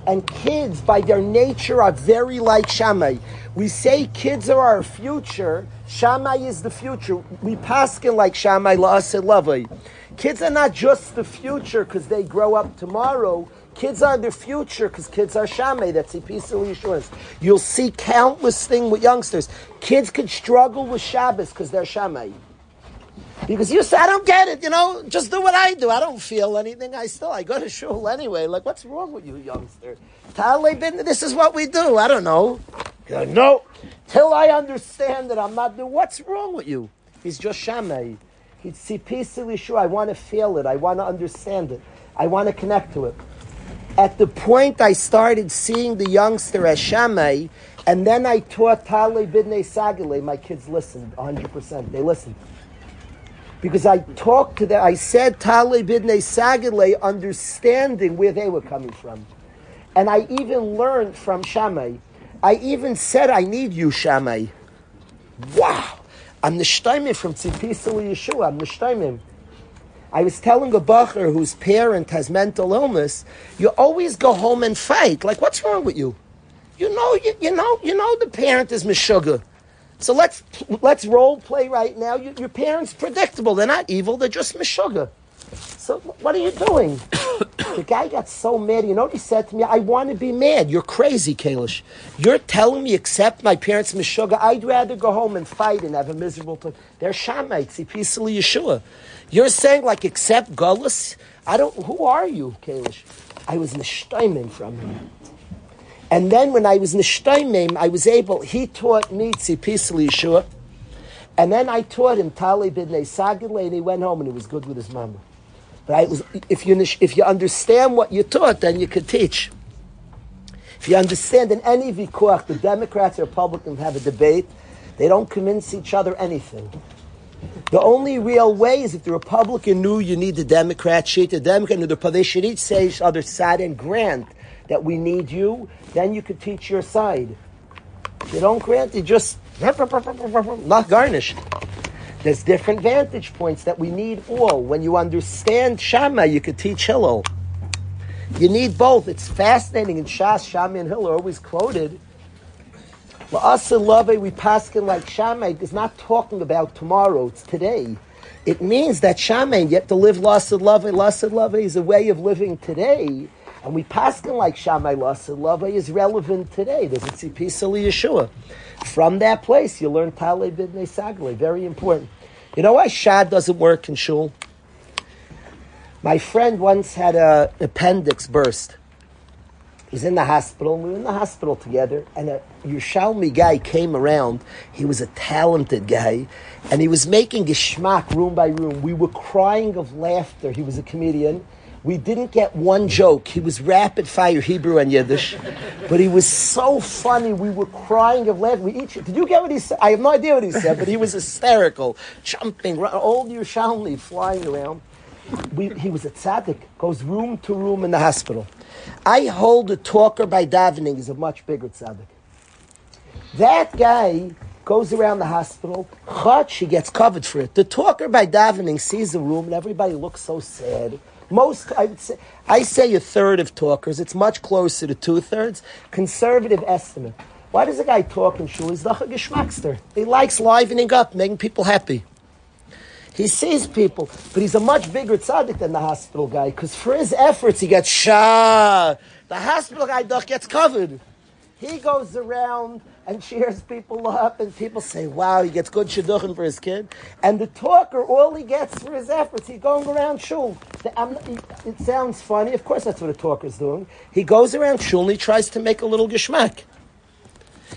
Speaker 1: And kids, by their nature, are very like Shammai. We say kids are our future. Shammai is the future. We paskin like Shammai la'aseh lavai. Kids are not just the future because they grow up tomorrow. Kids are the future because kids are Shammai. That's a piece. You'll see countless things with youngsters. Kids could struggle with Shabbos because they're Shammai. Because you say, I don't get it, you know, just do what I do. I don't feel anything. I still, I go to shul anyway. Like, what's wrong with you, youngster? Tale bin, this is what we do. I don't know. Like, no, till I understand that I'm not doing, what's wrong with you? He's just Shammai. He's see peacefully sure. I want to feel it. I want to understand it. I want to connect to it. At the point I started seeing the youngster as Shammai, and then I taught Tale Bidne Sagale, my kids listened 100%. They listened because I talked to them. I said Tale Bidne Sagale, understanding where they were coming from, and I even learned from Shammai. I even said, "I need you, Shammai." Wow, I'm the shtaimim from Tzipisel Yeshua. I'm the shtaimim. I was telling a bacher whose parent has mental illness, you always go home and fight. Like, what's wrong with you? You know, you, you know, you know, the parent is mishuga. So let's let's role play right now. You, your parents predictable. They're not evil. They're just mishuga. So what are you doing? *coughs* the guy got so mad. You know what he said to me? I want to be mad. You're crazy, Kalish. You're telling me accept my parents' mishuga. I'd rather go home and fight and have a miserable time. They're shamites. Peacefully Yeshua. You're saying like accept gullus. I don't. Who are you, Kalish? I was nishtaimim from him. And then when I was nishtaimim, I was able. He taught me tzipisli Yeshua. And then I taught him Tali Bidnei Sagile, and he went home and he was good with his mama. But I was, if you if you understand what you taught, then you could teach. If you understand in any vikuach, the Democrats or Republicans have a debate, they don't convince each other anything. The only real way is if the Republican knew you need the Democrat sheet, the Democrat knew the they should each say each other side and grant that we need you, then you could teach your side. If you don't grant, you just not garnished. There's different vantage points that we need all. When you understand Shammai, you could teach Hillel. You need both. It's fascinating in Shas, Shammai and Hillel are always quoted. La'asa love we paskin like Shammai is not talking about tomorrow, it's today. It means that Shammai, you have to live La'asa love. La'asa love is a way of living today. And we paskin like Shammai La'asa love is relevant today. There's a tzipisa Yeshua. From that place, you learn Tale Bidnei Sagle. Very important. You know why Shad doesn't work in Shul? My friend once had an appendix burst. He was in the hospital, we were in the hospital together, and a Yerushalmi guy came around. He was a talented guy, and he was making geschmack room by room. We were crying of laughter. He was a comedian. We didn't get one joke. He was rapid fire Hebrew and Yiddish, but he was so funny. We were crying of laughter. We each did you get what he said? I have no idea what he said, but he was hysterical, jumping, old Yerushalmi flying around we, he was a tzaddik, goes room to room in the hospital. I hold a talker by davening is a much bigger tzaddik. That guy goes around the hospital, chach, he gets covered for it. The talker by davening sees the room and everybody looks so sad. Most, I say, I say a third of talkers. It's much closer to two thirds. Conservative estimate. Why does a guy talk in shul? He's the geschmackster. He likes livening up, making people happy. He sees people, but he's a much bigger tzaddik than the hospital guy because for his efforts he gets shah. The hospital guy doch gets covered. He goes around and cheers people up, and people say, "Wow, he gets good shidduchim for his kid." And the talker, all he gets for his efforts, he's going around shul. it sounds funny, of course, that's what a talker's doing. He goes around shul and he tries to make a little geschmack.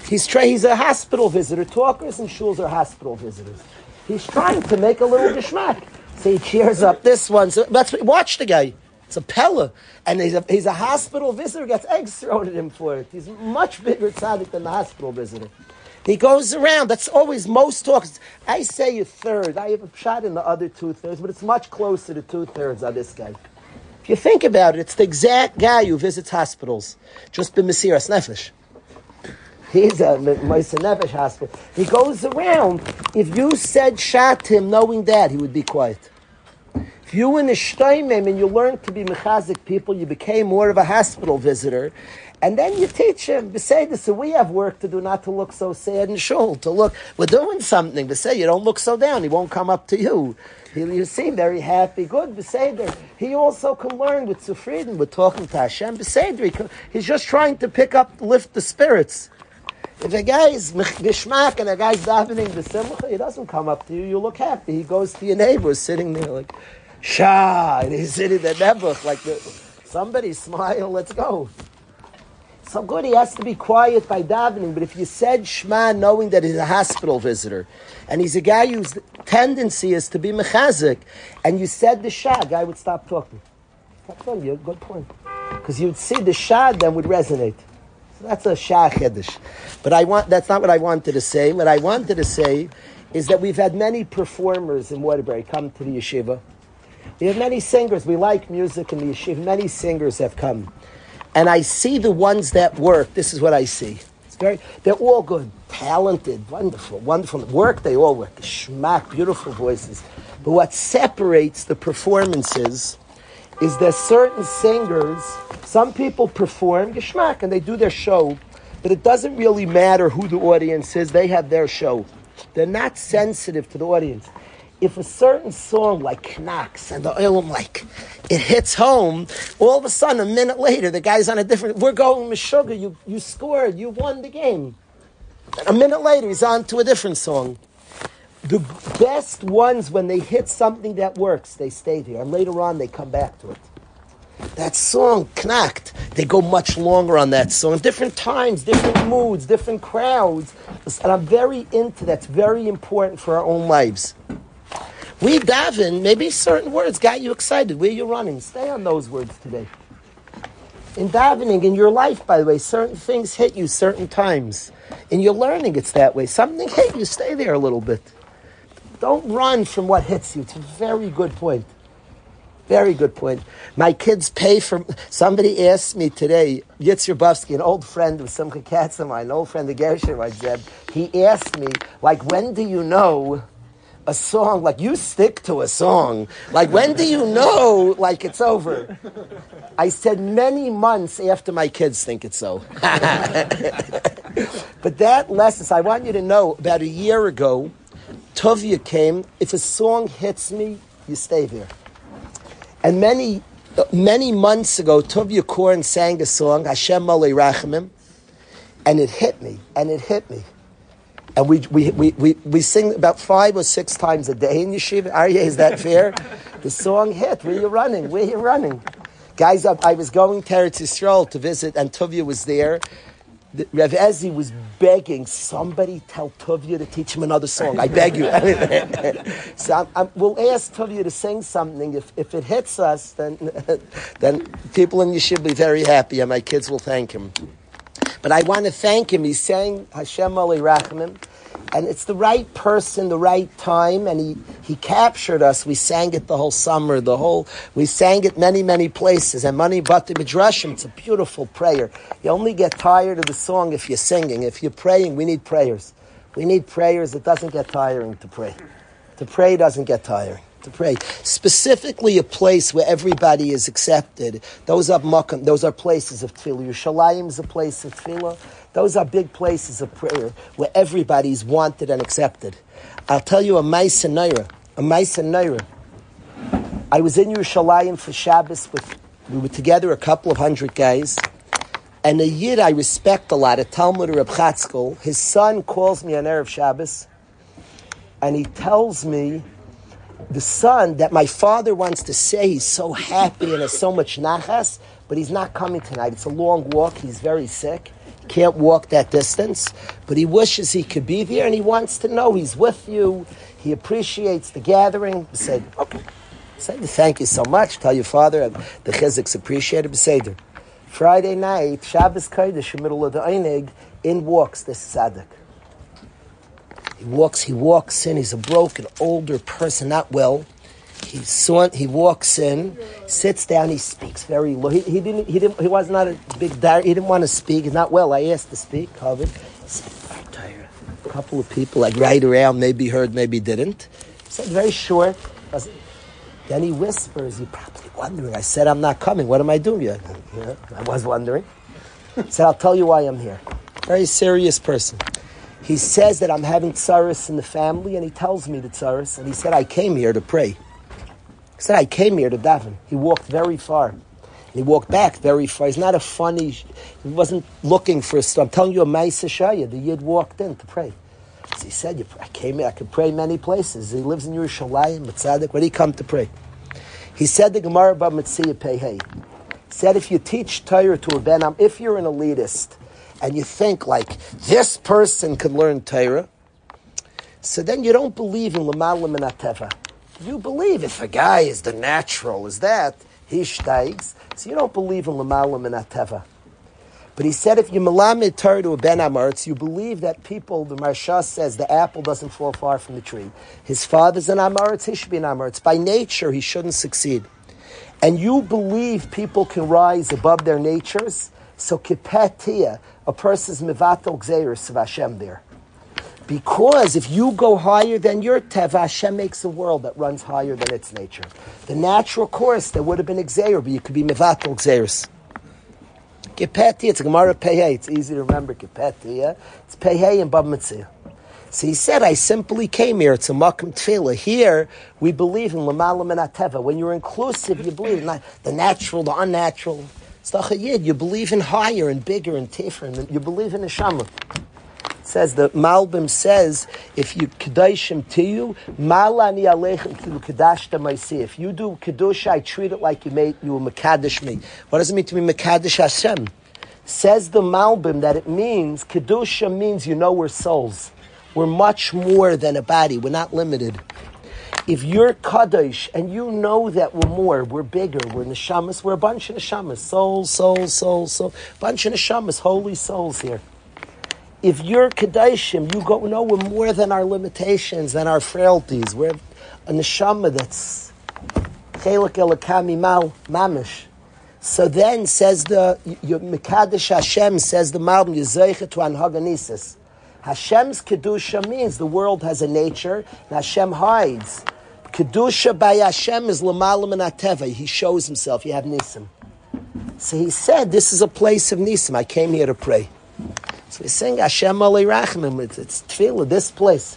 Speaker 1: He's, tra- he's a hospital visitor. Talkers and shuls are hospital visitors. He's trying to make a little geschmack. So he cheers up this one. So that's watch the guy. It's a Pella. And he's a, he's a hospital visitor, gets eggs thrown at him for it. He's much bigger tzaddik than the hospital visitor. He goes around. That's always most talks. I say a third. I have a shot in the other two thirds, but it's much closer to two thirds on this guy. If you think about it, it's the exact guy who visits hospitals. Just been Mesiras Nefesh. He's a Moise Nefesh hospital. He goes around. If you said shat him, knowing that, he would be quiet. You in the Shtoimim and you learned to be mechazik people, you became more of a hospital visitor. And then you teach him, say so we have work to do not to look so sad and shul, to look, we're doing something, but say you don't look so down, he won't come up to you. He, you seem very happy, good, Beseder. He also can learn with Sufridin, with talking to Hashem, Beseder. He he's just trying to pick up, lift the spirits. If a guy is geschmack and a guy's davening the simcha, he doesn't come up to you. You look happy. He goes to your neighbor sitting there like, Shah, and he's sitting there nebuch like the, somebody smile. Let's go. So good. He has to be quiet by davening. But if you said Shema, knowing that he's a hospital visitor, and he's a guy whose tendency is to be mechazik, and you said the Shah, guy would stop talking. Stop talking. Good point. Because you would see the Shah then would resonate. So that's a shah chiddush. But I want, that's not what I wanted to say. What I wanted to say is that we've had many performers in Waterbury come to the yeshiva. We have many singers. We like music in the yeshiva. Many singers have come. And I see the ones that work. This is what I see. It's very, they're all good, talented, wonderful, wonderful. Work, they all work. Schmack, beautiful voices. But what separates the performances is that certain singers, some people perform geschmack and they do their show, but it doesn't really matter who the audience is, they have their show. They're not sensitive to the audience. If a certain song like knocks and the oilim like it hits home, all of a sudden a minute later the guy's on a different we're going Meshuggah, you you scored, you won the game. A minute later he's on to a different song. The best ones, when they hit something that works, they stay there, and later on they come back to it. That song, knacked, they go much longer on that song. Different times, different moods, different crowds. And I'm very into that. It's very important for our own lives. We daven, maybe certain words got you excited. Where you running? Stay on those words today. In davening, in your life, by the way, certain things hit you certain times. In your learning, it's that way. Something hit you, stay there a little bit. Don't run from what hits you. It's a very good point. Very good point. My kids pay for. Somebody asked me today, Yitzhak an old friend of Simcha Katz of mine, an old friend of Gershon, I said, he asked me, like, when do you know a song, like, you stick to a song? Like, when do you know, like, it's over? I said, many months after my kids think it's so. *laughs* but that lesson, so I want you to know, about a year ago, Tovia came. If a song hits me, you stay there. And many, many months ago, Tovia Korn sang a song, Hashem and it hit me, and it hit me. And we, we, we, we, we sing about five or six times a day in yeshiva. Aryeh, is that fair? *laughs* the song hit. Where you running? Where you running? Guys, I, I was going to Eretz Yisrael to visit, and Tovia was there. The, Rev Ezi was begging somebody tell Tuvia to teach him another song. I beg you. *laughs* so I'm, I'm, we'll ask Tuvia to sing something. If, if it hits us, then *laughs* then people in Yeshiva will be very happy, and my kids will thank him. But I want to thank him. He sang Hashem Ali Rachamim. And it's the right person, the right time, and he, he captured us. We sang it the whole summer, the whole, we sang it many, many places. And Mani Bati Midrashim, it's a beautiful prayer. You only get tired of the song if you're singing. If you're praying, we need prayers. We need prayers. It doesn't get tiring to pray. To pray doesn't get tiring to pray. Specifically, a place where everybody is accepted. Those are makam. Those are places of tefillah. Yerushalayim is a place of tefillah. Those are big places of prayer where everybody's wanted and accepted. I'll tell you a Maisa Naira. A Maisa Naira. I was in Yerushalayim for Shabbos with, we were together, a couple of hundred guys. And a Yid I respect a lot, a Talmud Reb Chatzkel, his son calls me on Erev Shabbos, and he tells me the son that my father wants to say he's so happy and has so much nachas, but he's not coming tonight. It's a long walk. He's very sick can't walk that distance, but he wishes he could be there and he wants to know he's with you. He appreciates the gathering. He said, okay. Say, thank you so much. Tell your father the chizik's appreciated. Beseder. Friday night, Shabbos Kodesh, middle of the Einig, in walks this tzaddik. He walks, he walks in, he's a broken, older person, not well he saw he walks in, sits down, he speaks very low. He, he didn't he didn't he was not a big he didn't want to speak, he's not well. I asked to speak, tired. A couple of people like right around, maybe heard, maybe didn't. He said very short. Then he whispers, you're probably wondering. I said, I'm not coming. What am I doing here? I was wondering. He said, I'll tell you why I'm here. Very serious person. He says that I'm having tsaris in the family, and he tells me the tsaris, and he said, I came here to pray. He said, I came here to daven. He walked very far. And he walked back very far. He's not a funny, he wasn't looking for a I'm telling you a Maisa Shaya. The Yid walked in to pray. He said, I came here, I could pray many places. He lives in Yerushalayim, Mitzadik. Where did he come to pray? He said the Gemara about Mitzvah Pehei. He said if you teach Torah to a Benam, if you're an elitist, and you think like, this person can learn Torah, so then you don't believe in Lamalim and Ateva. You believe if a guy is the natural, is that, he steigs. So you don't believe in Lamalim and Ateva. But he said if you malamid Torah to a Ben Amartz, you believe that people, the Maharsha says, the apple doesn't fall far from the tree. His father's an Amartz, he should be an Amartz. By nature, he shouldn't succeed. And you believe people can rise above their natures, so kipetia, a person's mivatel gzeiris of Hashem there. Because if you go higher than your teva, Hashem makes a world that runs higher than its nature. The natural course, there would have been exer, but you could be mevatel exeris. Gepeti, it's Gemara Pehei. It's easy to remember Gepeti. Yeah? It's Pehei and Bab. So he said, I simply came here. It's a Makam Tefillah. Here, we believe in Lamalam and Ateva. When you're inclusive, you believe in the natural, the unnatural. It's You believe in higher and bigger and different. You believe in the Shama says the Malbim says if you kedushim to you, malani aleichem kilu kedashta maisi. If you do kedusha, I treat it like you made you a mekadesh me. What does it mean to be mekadesh Hashem? Says the Malbim that it means kedusha means you know we're souls. We're much more than a body. We're not limited. If you're Kaddish and you know that we're more, we're bigger, we're neshamas, we're a bunch of neshamas, souls, souls, souls, souls, bunch of neshamas, holy souls here. If you're Kaddishim, you go, no, we're more than our limitations, than our frailties. We're a neshama that's chelik elakami mal mamish. So then says the Mekadesh Hashem says the Malbim Yizaycha to Anhaganisis. Hashem's kedusha means the world has a nature, and Hashem hides. Kedusha by Hashem is lamalam and ateva. He shows himself. You have nisim. So he said, "This is a place of nisim. I came here to pray." So he's saying, Hashem Rachmim. It's, it's tefillah. This place.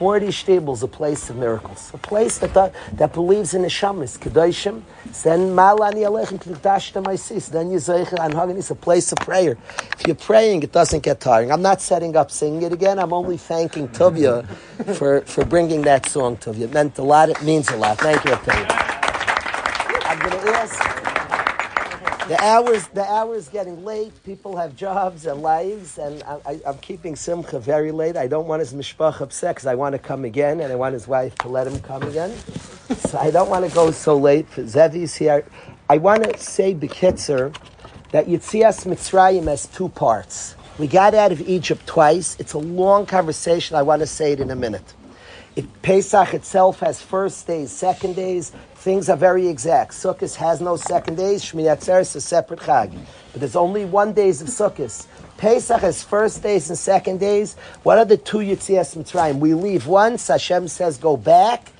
Speaker 1: Morty Shtebel is a place of miracles, a place that that, that believes in Neshamis, Kedoshim. Then Malani Alechem Kedashta Maisis. Then Yizaycha and Hagan is a place of prayer. If you're praying, it doesn't get tiring. I'm not setting up singing it again. I'm only thanking Tuvia for, for bringing that song, Tuvia. It meant a lot. It means a lot. Thank you, Tuvia. I'm going to ask. The hours, the hours getting late. People have jobs and lives, and I, am keeping Simcha very late. I don't want his mishpach upset because I want to come again, and I want his wife to let him come again. so I don't want to go so late. Zevi's here. I want to say bekitzer that Yitzias Mitzrayim has two parts. We got out of Egypt twice. It's a long conversation. I want to say it in a minute. It, Pesach itself has first days, second days. Things are very exact. Sukkot has no second days. Shmini Atzeres is a separate chag. But there's only one days of Sukkot. Pesach has first days and second days. What are the two Yitzias Mitzrayim? We leave once. Hashem says go back.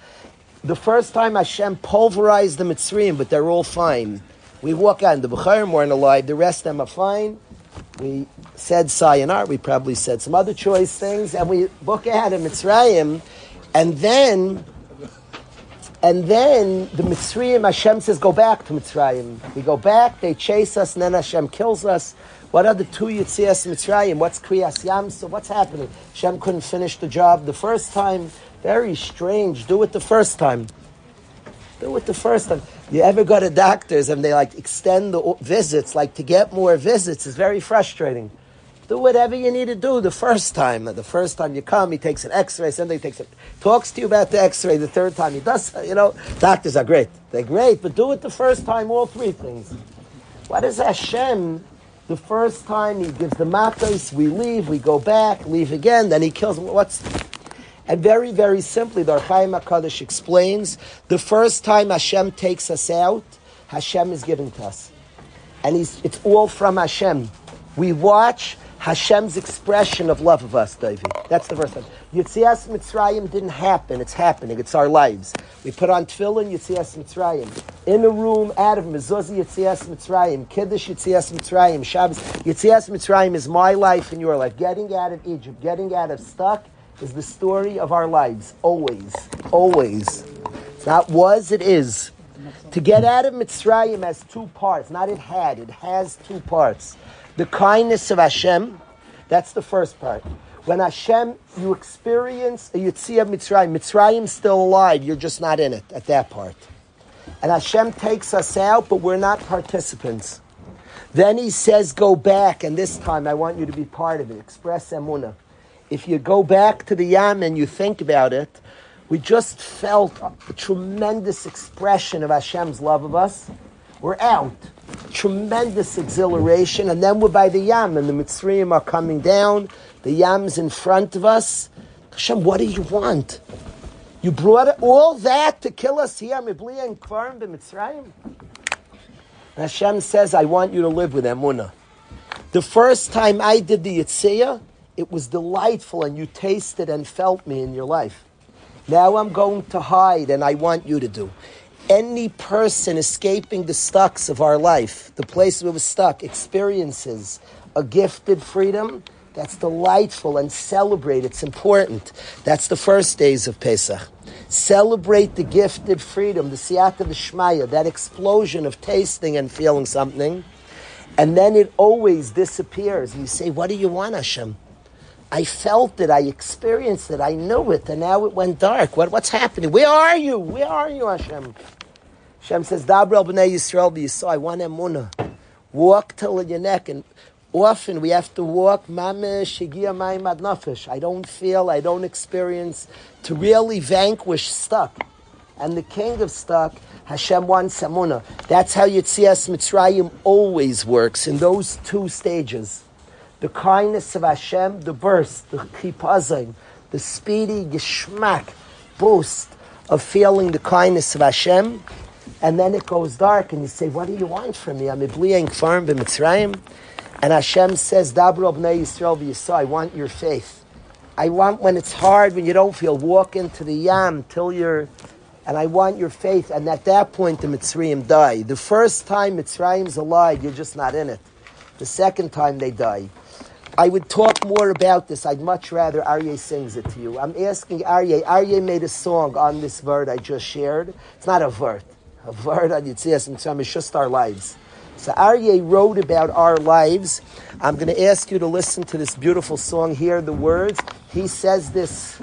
Speaker 1: The first time Hashem pulverized the Mitzrayim, but they're all fine. We walk out, the bechorim weren't alive. The rest of them are fine. We said Sayanar. We probably said some other choice things. And we book out of Mitzrayim. And then and then the Mitzrayim, Hashem says, go back to Mitzrayim. We go back, they chase us, and then Hashem kills us. What are the two Yitzias Mitzrayim? What's Kriyas Yam? So what's happening? Hashem couldn't finish the job the first time. Very strange. Do it the first time. Do it the first time. You ever go to doctors and they like extend the visits, like to get more visits is very frustrating. Do whatever you need to do the first time. The first time you come, he takes an X-ray. Then he takes it, talks to you about the X-ray. The third time he does. You know, doctors are great. They're great, but do it the first time. All three things. What is Hashem? The first time he gives the matas, we leave, we go back, leave again. Then he kills. What's and very, very simply, the Ohr HaChaim HaKadosh explains, the first time Hashem takes us out, Hashem is giving to us. And he's, it's all from Hashem. We watch, Hashem's expression of love of us, David. That's the first time. Yitzias Mitzrayim didn't happen. It's happening. It's our lives. We put on tefillin, Yitzias Mitzrayim. In a room, out of mezuzah, Yitzias Mitzrayim. Kiddush, Yitzias Mitzrayim. Shabbos. Yitzias Mitzrayim is my life and your life. Getting out of Egypt, getting out of stuck is the story of our lives. Always. Always. Not was, it is. To get out of Mitzrayim has two parts. Not it had, it has two parts the kindness of Hashem, that's the first part. When Hashem, you experience a Yitzias Mitzrayim, Mitzrayim's still alive, you're just not in it at that part. And Hashem takes us out, but we're not participants. Then he says, go back, and this time I want you to be part of it. Express emunah. If you go back to the Yam and you think about it, we just felt a tremendous expression of Hashem's love of us. We're out tremendous exhilaration, and then we're by the Yam, and the Mitzrayim are coming down, the Yam's in front of us. Hashem, what do you want? You brought all that to kill us here, Mibliya and Kvarim Mitzrayim? Hashem says, I want you to live with Emunah. The first time I did the Yitzhiyah, it was delightful, and you tasted and felt me in your life. Now I'm going to hide, and I want you to do any person escaping the stucks of our life, the place we were stuck, experiences a gifted freedom, that's delightful and celebrate. It's important. That's the first days of Pesach. Celebrate the gifted freedom, the siyata d'shmaya, that explosion of tasting and feeling something. And then it always disappears. You say, What do you want, Hashem? I felt it, I experienced it, I knew it, and now it went dark. What, what's happening? Where are you? Where are you, Hashem? Hashem says, Dabrel b'nei Yisrael I want emunah. Walk till your neck. And often we have to walk, mamish, shigia mayim. I don't feel, I don't experience. To really vanquish stuck. and the king of stuck, Hashem wants Amuna. That's how Yitzias Mitzrayim always works in those two stages. The kindness of Hashem, the burst, the chipazim, the speedy geschmack, boost of feeling the kindness of Hashem, and then it goes dark, and you say, "What do you want from me? I'm a bliang farm b'Mitzrayim," and Hashem says, "Dabro b'nei Yisrael v'yisai." I want your faith. I want when it's hard, when you don't feel, walk into the yam till you're, and I want your faith. And at that point, the Mitzrayim die. The first time Mitzrayim's alive, you're just not in it. The second time they die. I would talk more about this. I'd much rather Aryeh sings it to you. I'm asking Aryeh. Aryeh made a song on this word I just shared. It's not a word. A word on Yitzias Mitzrayim is just our lives. So Aryeh wrote about our lives. I'm going to ask you to listen to this beautiful song, hear the words. He says this,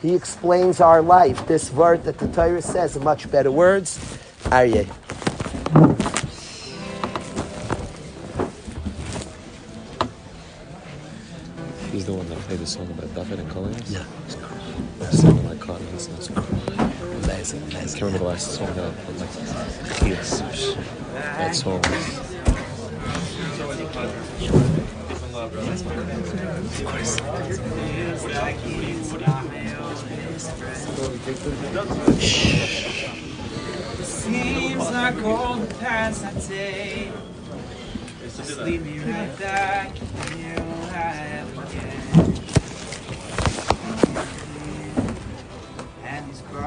Speaker 1: he explains our life. This word that the Torah says in much better words. Aryeh.
Speaker 3: He's the one that played the song about David and Goliath?
Speaker 1: Yeah.
Speaker 3: Sounded like Carly. That's nice.
Speaker 1: Amazing,
Speaker 3: I
Speaker 1: amazing.
Speaker 3: can't remember the last song like yes. That song.
Speaker 4: Seems like all the past I take Just lead me right back I again And these I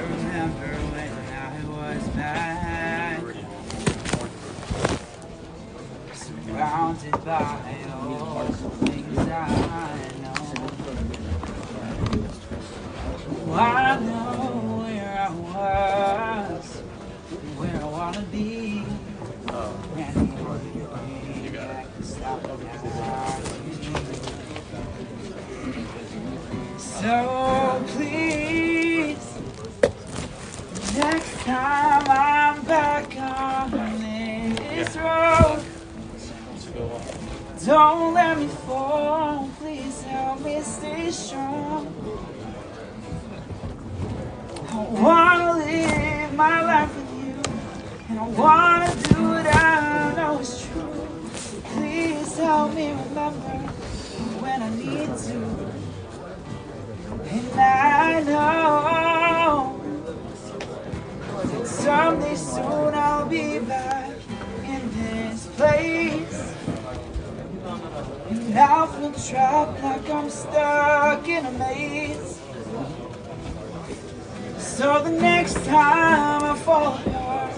Speaker 4: remember when I was back Surrounded by all things I know I know where I was, where I wanna be. So please, next time I'm back on this road, don't let me fall. Please help me stay strong. I wanna live my life with you, and I wanna do what I know is true. Please help me remember when I need to. And I know that someday soon I'll be back in this place. And I'll feel trapped like I'm stuck in a maze. So the next time I fall apart,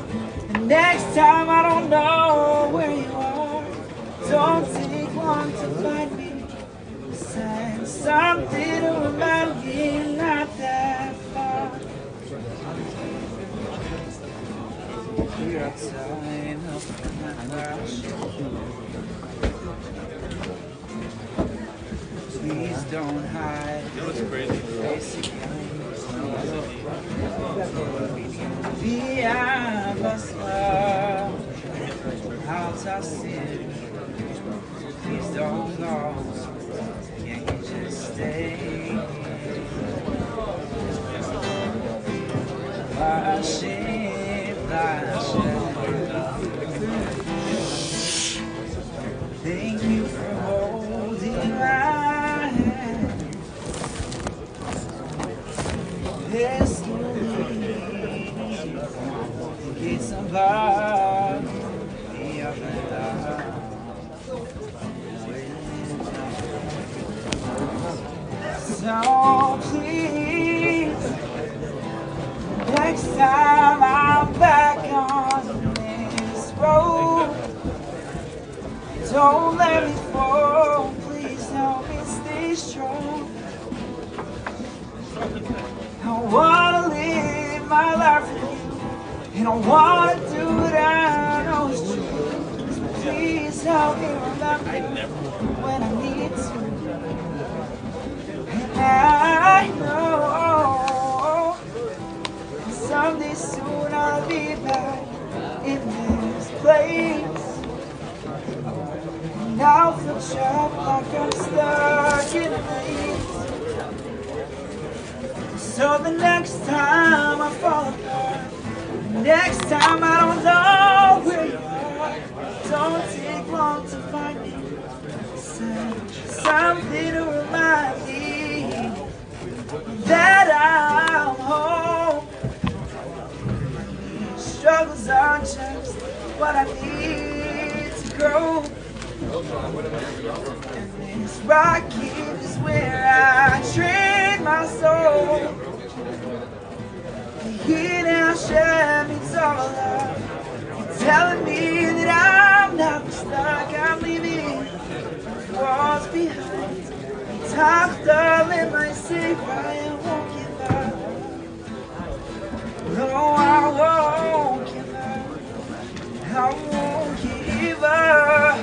Speaker 4: the next time I don't know where you are, don't take long to find me. Send something about me not that far. You're outside of my rush. Please don't hide. You know what's crazy? Via Basra, out of sin. Please don't go. Stay? Hashem, Hashem. Thank you for holding my hand. There's So please, next time I'm back on this road, don't let me fall. Please help me stay strong. I wanna live my life with you, and I wanna do what I know is true. Please help me remember when I need to. I know someday soon I'll be back in this place. And I'll feel trapped like I'm stuck in a. So the next time I fall apart, next time I don't know where don't take long to find me. Something to remind me that I'm home. Struggles are just what I need to grow. And this rocket is where I train my soul. Here now, share means all love. You're telling me that I'm not stuck. I'm leaving walls behind. I won't give up. No, I won't give up. I won't give up.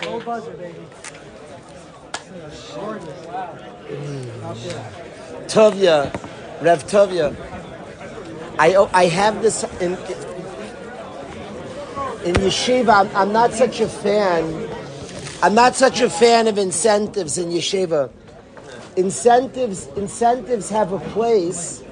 Speaker 2: Slow buzzer, baby. Gorgeous. Wow. Out there.
Speaker 1: Tovia, Rev Tovia. I oh, I have this in in yeshiva. I'm, I'm not such a fan. I'm not such a fan of incentives in yeshiva. Incentives incentives have a place.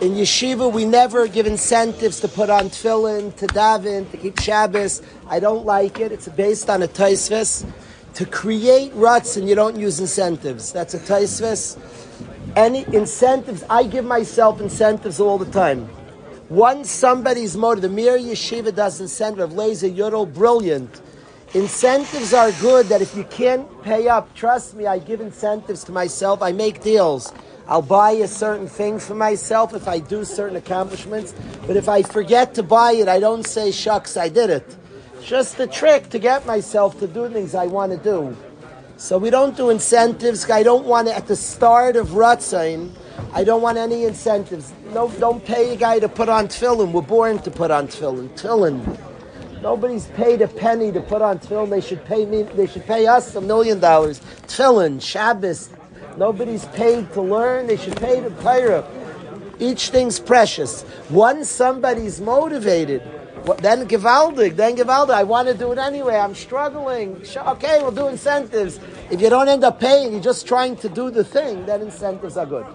Speaker 1: In yeshiva, we never give incentives to put on tefillin, to daven, to keep Shabbos. I don't like it. It's based on a taisvis. To create ruts and you don't use incentives. That's a taisvis any incentives. I give myself incentives all the time. Once somebody's motive, the Mir Yeshiva does incentive, laser Yodel, brilliant. Incentives are good that if you can't pay up, trust me, I give incentives to myself. I make deals. I'll buy a certain thing for myself if I do certain accomplishments. But if I forget to buy it, I don't say, shucks, I did it. Just a trick to get myself to do things I want to do. So we don't do incentives. I don't want it at the start of Ratzain. I don't want any incentives. No, don't pay a guy to put on tefillin. We're born to put on tefillin. Tefillin. Nobody's paid a penny to put on tefillin. They should pay me. They should pay us a million dollars. Tefillin, Shabbos. Nobody's paid to learn. They should pay to Torah. Each thing's precious. Once somebody's motivated, well, then Givaldig, then Givaldig, I want to do it anyway, I'm struggling. Okay, we'll do incentives. If you don't end up paying, you're just trying to do the thing, then incentives are good.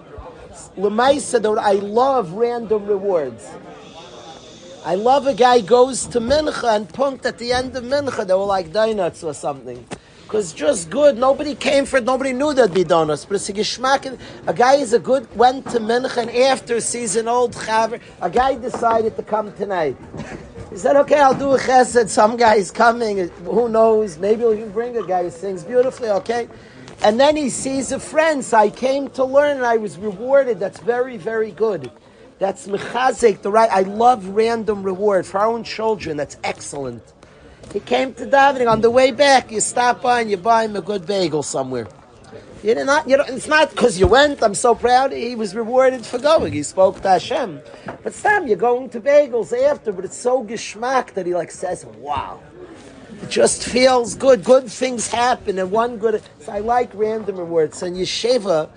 Speaker 1: Lemaisa, I love random rewards. I love a guy goes to Mincha and punked at the end of Mincha, they were like donuts or something. Because just good, nobody came for it, nobody knew there'd be donuts. But it's a geschmack. A guy is a good, went to Mincha and after sees an old chaver, a guy decided to come tonight. *laughs* He said, okay, I'll do a chesed. Some guy is coming. Who knows? Maybe we can bring a guy who sings beautifully, okay? And then he sees a friend. So I came to learn and I was rewarded. That's very, very good. That's mechazik, the right. I love random reward for our own children. That's excellent. He came to davening. On the way back, you stop by and you buy him a good bagel somewhere. You did not, you it's not because you went. I'm so proud. He was rewarded for going. He spoke to Hashem. But Sam, you're going to bagels after, but it's so geschmack that he like says, "Wow." It just feels good. Good things happen, and one good. So I like random rewards. And Yeshiva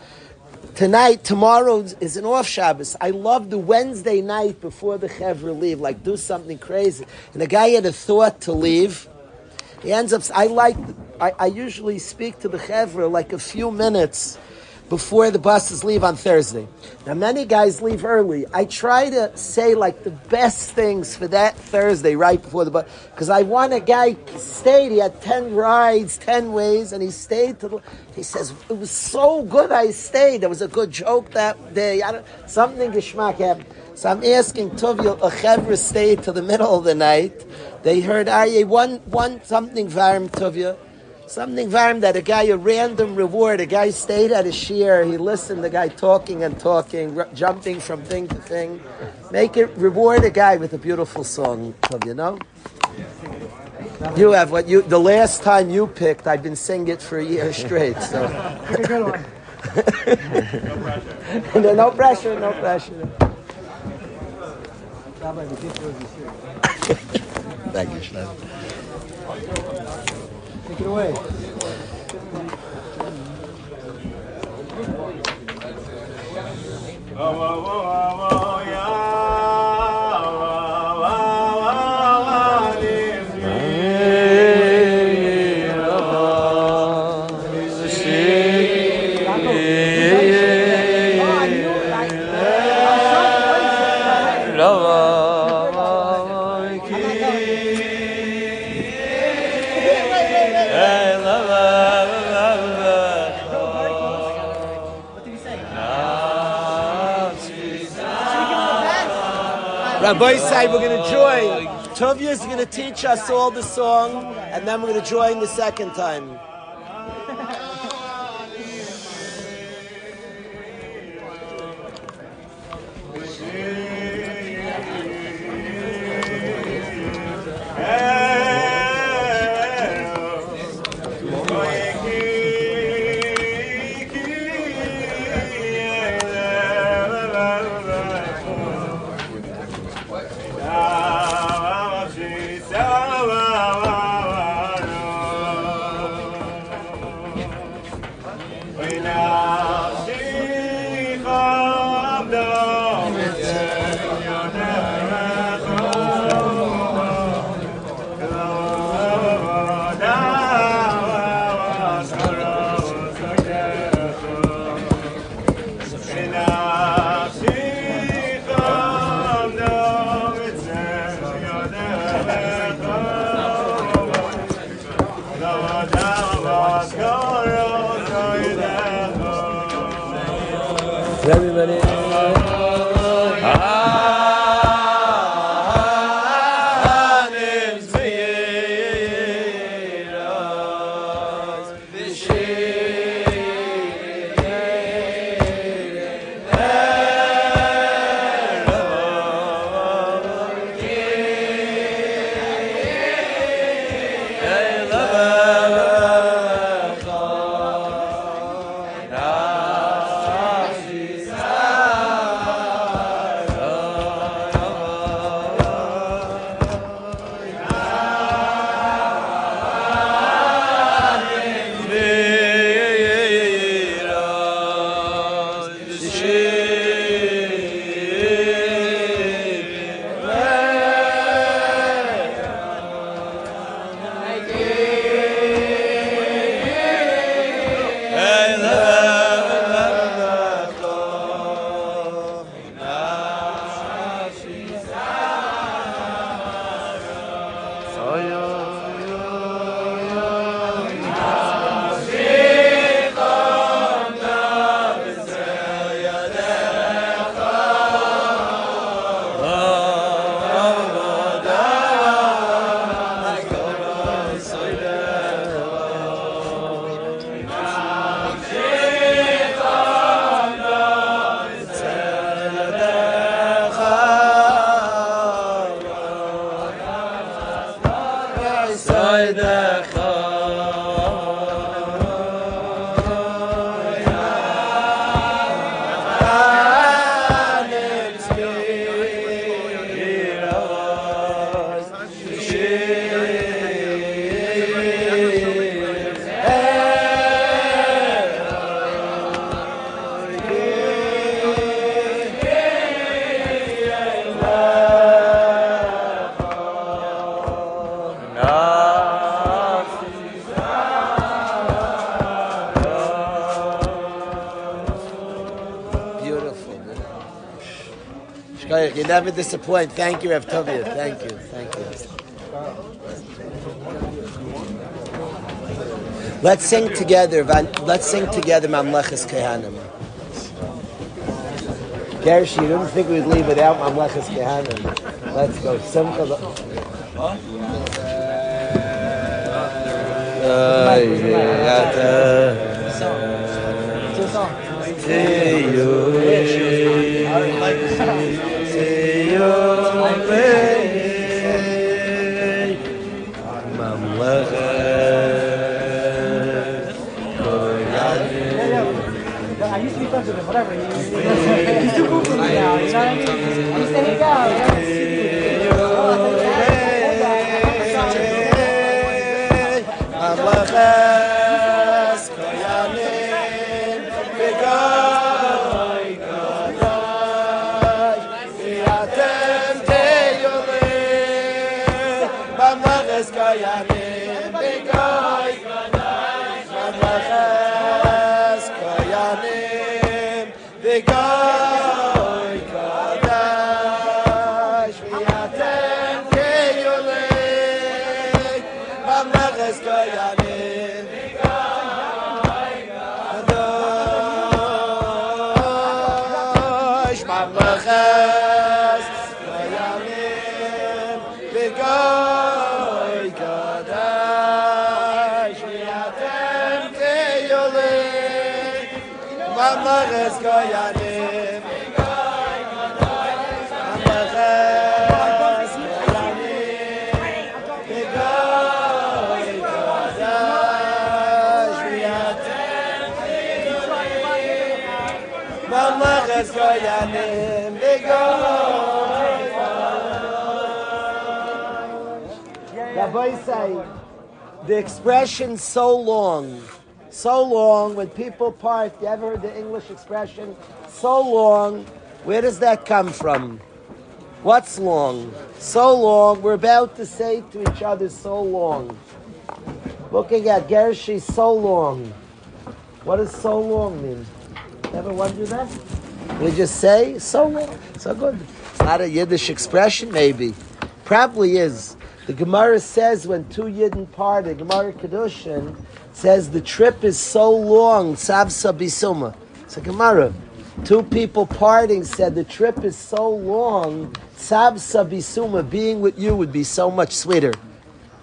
Speaker 1: tonight, tomorrow is an off Shabbos. I love the Wednesday night before the Chevra leave. Like do something crazy. And the guy had a thought to leave. He ends up. I like. I, I usually speak to the chevra like a few minutes before the buses leave on Thursday. Now, many guys leave early. I try to say like the best things for that Thursday right before the bus because I want a guy stayed. He had ten rides, ten ways, and he stayed to. The, he says it was so good. I stayed. There was a good joke that day. I don't, something geschmack happened. So I'm asking Tovia, a chevra stayed to the middle of the night. They heard Aryeh one one something varm Tovia. Something varm that a guy, a random reward, a guy stayed at a shear, he listened, the guy talking and talking, r- jumping from thing to thing. Make it, reward a guy with a beautiful song, you know? You have what you, the last time you picked, I've been singing it for a year straight, so.
Speaker 2: Pick a good one. *laughs*
Speaker 1: no, *laughs* no pressure, no pressure.
Speaker 2: Rabbi, the gift was this year.
Speaker 1: Thank you, Shlomo.
Speaker 2: Take it away.
Speaker 5: Oh, oh, oh, oh, yeah.
Speaker 1: Uh, Rabbi side, we're going to join. Tovia is going to teach us all the song, and then we're going to join the second time. You never disappoint. Thank you, Rav Tovia. Thank you. Thank you. Let's sing together. Let's sing together Mamlechas Kehanim. Gersh, you didn't think we'd leave without Mamlechas Kehanim. Let's go. Simcha.
Speaker 2: It's a song.
Speaker 1: Rabbi say, the expression so long, so long, when people part, you ever heard the English expression, so long, where does that come from? What's long? So long, we're about to say to each other, so long. Looking at Gershi, so long. What does so long mean? Ever wonder that? We just say, so long, so good. It's not a Yiddish expression, maybe. Probably is. The Gemara says when two Yidden part, the Gemara Kiddushin says the trip is so long, Savsa Bisuma. A Gemara. Two people parting said the trip is so long, Savsa Bisuma, being with you would be so much sweeter.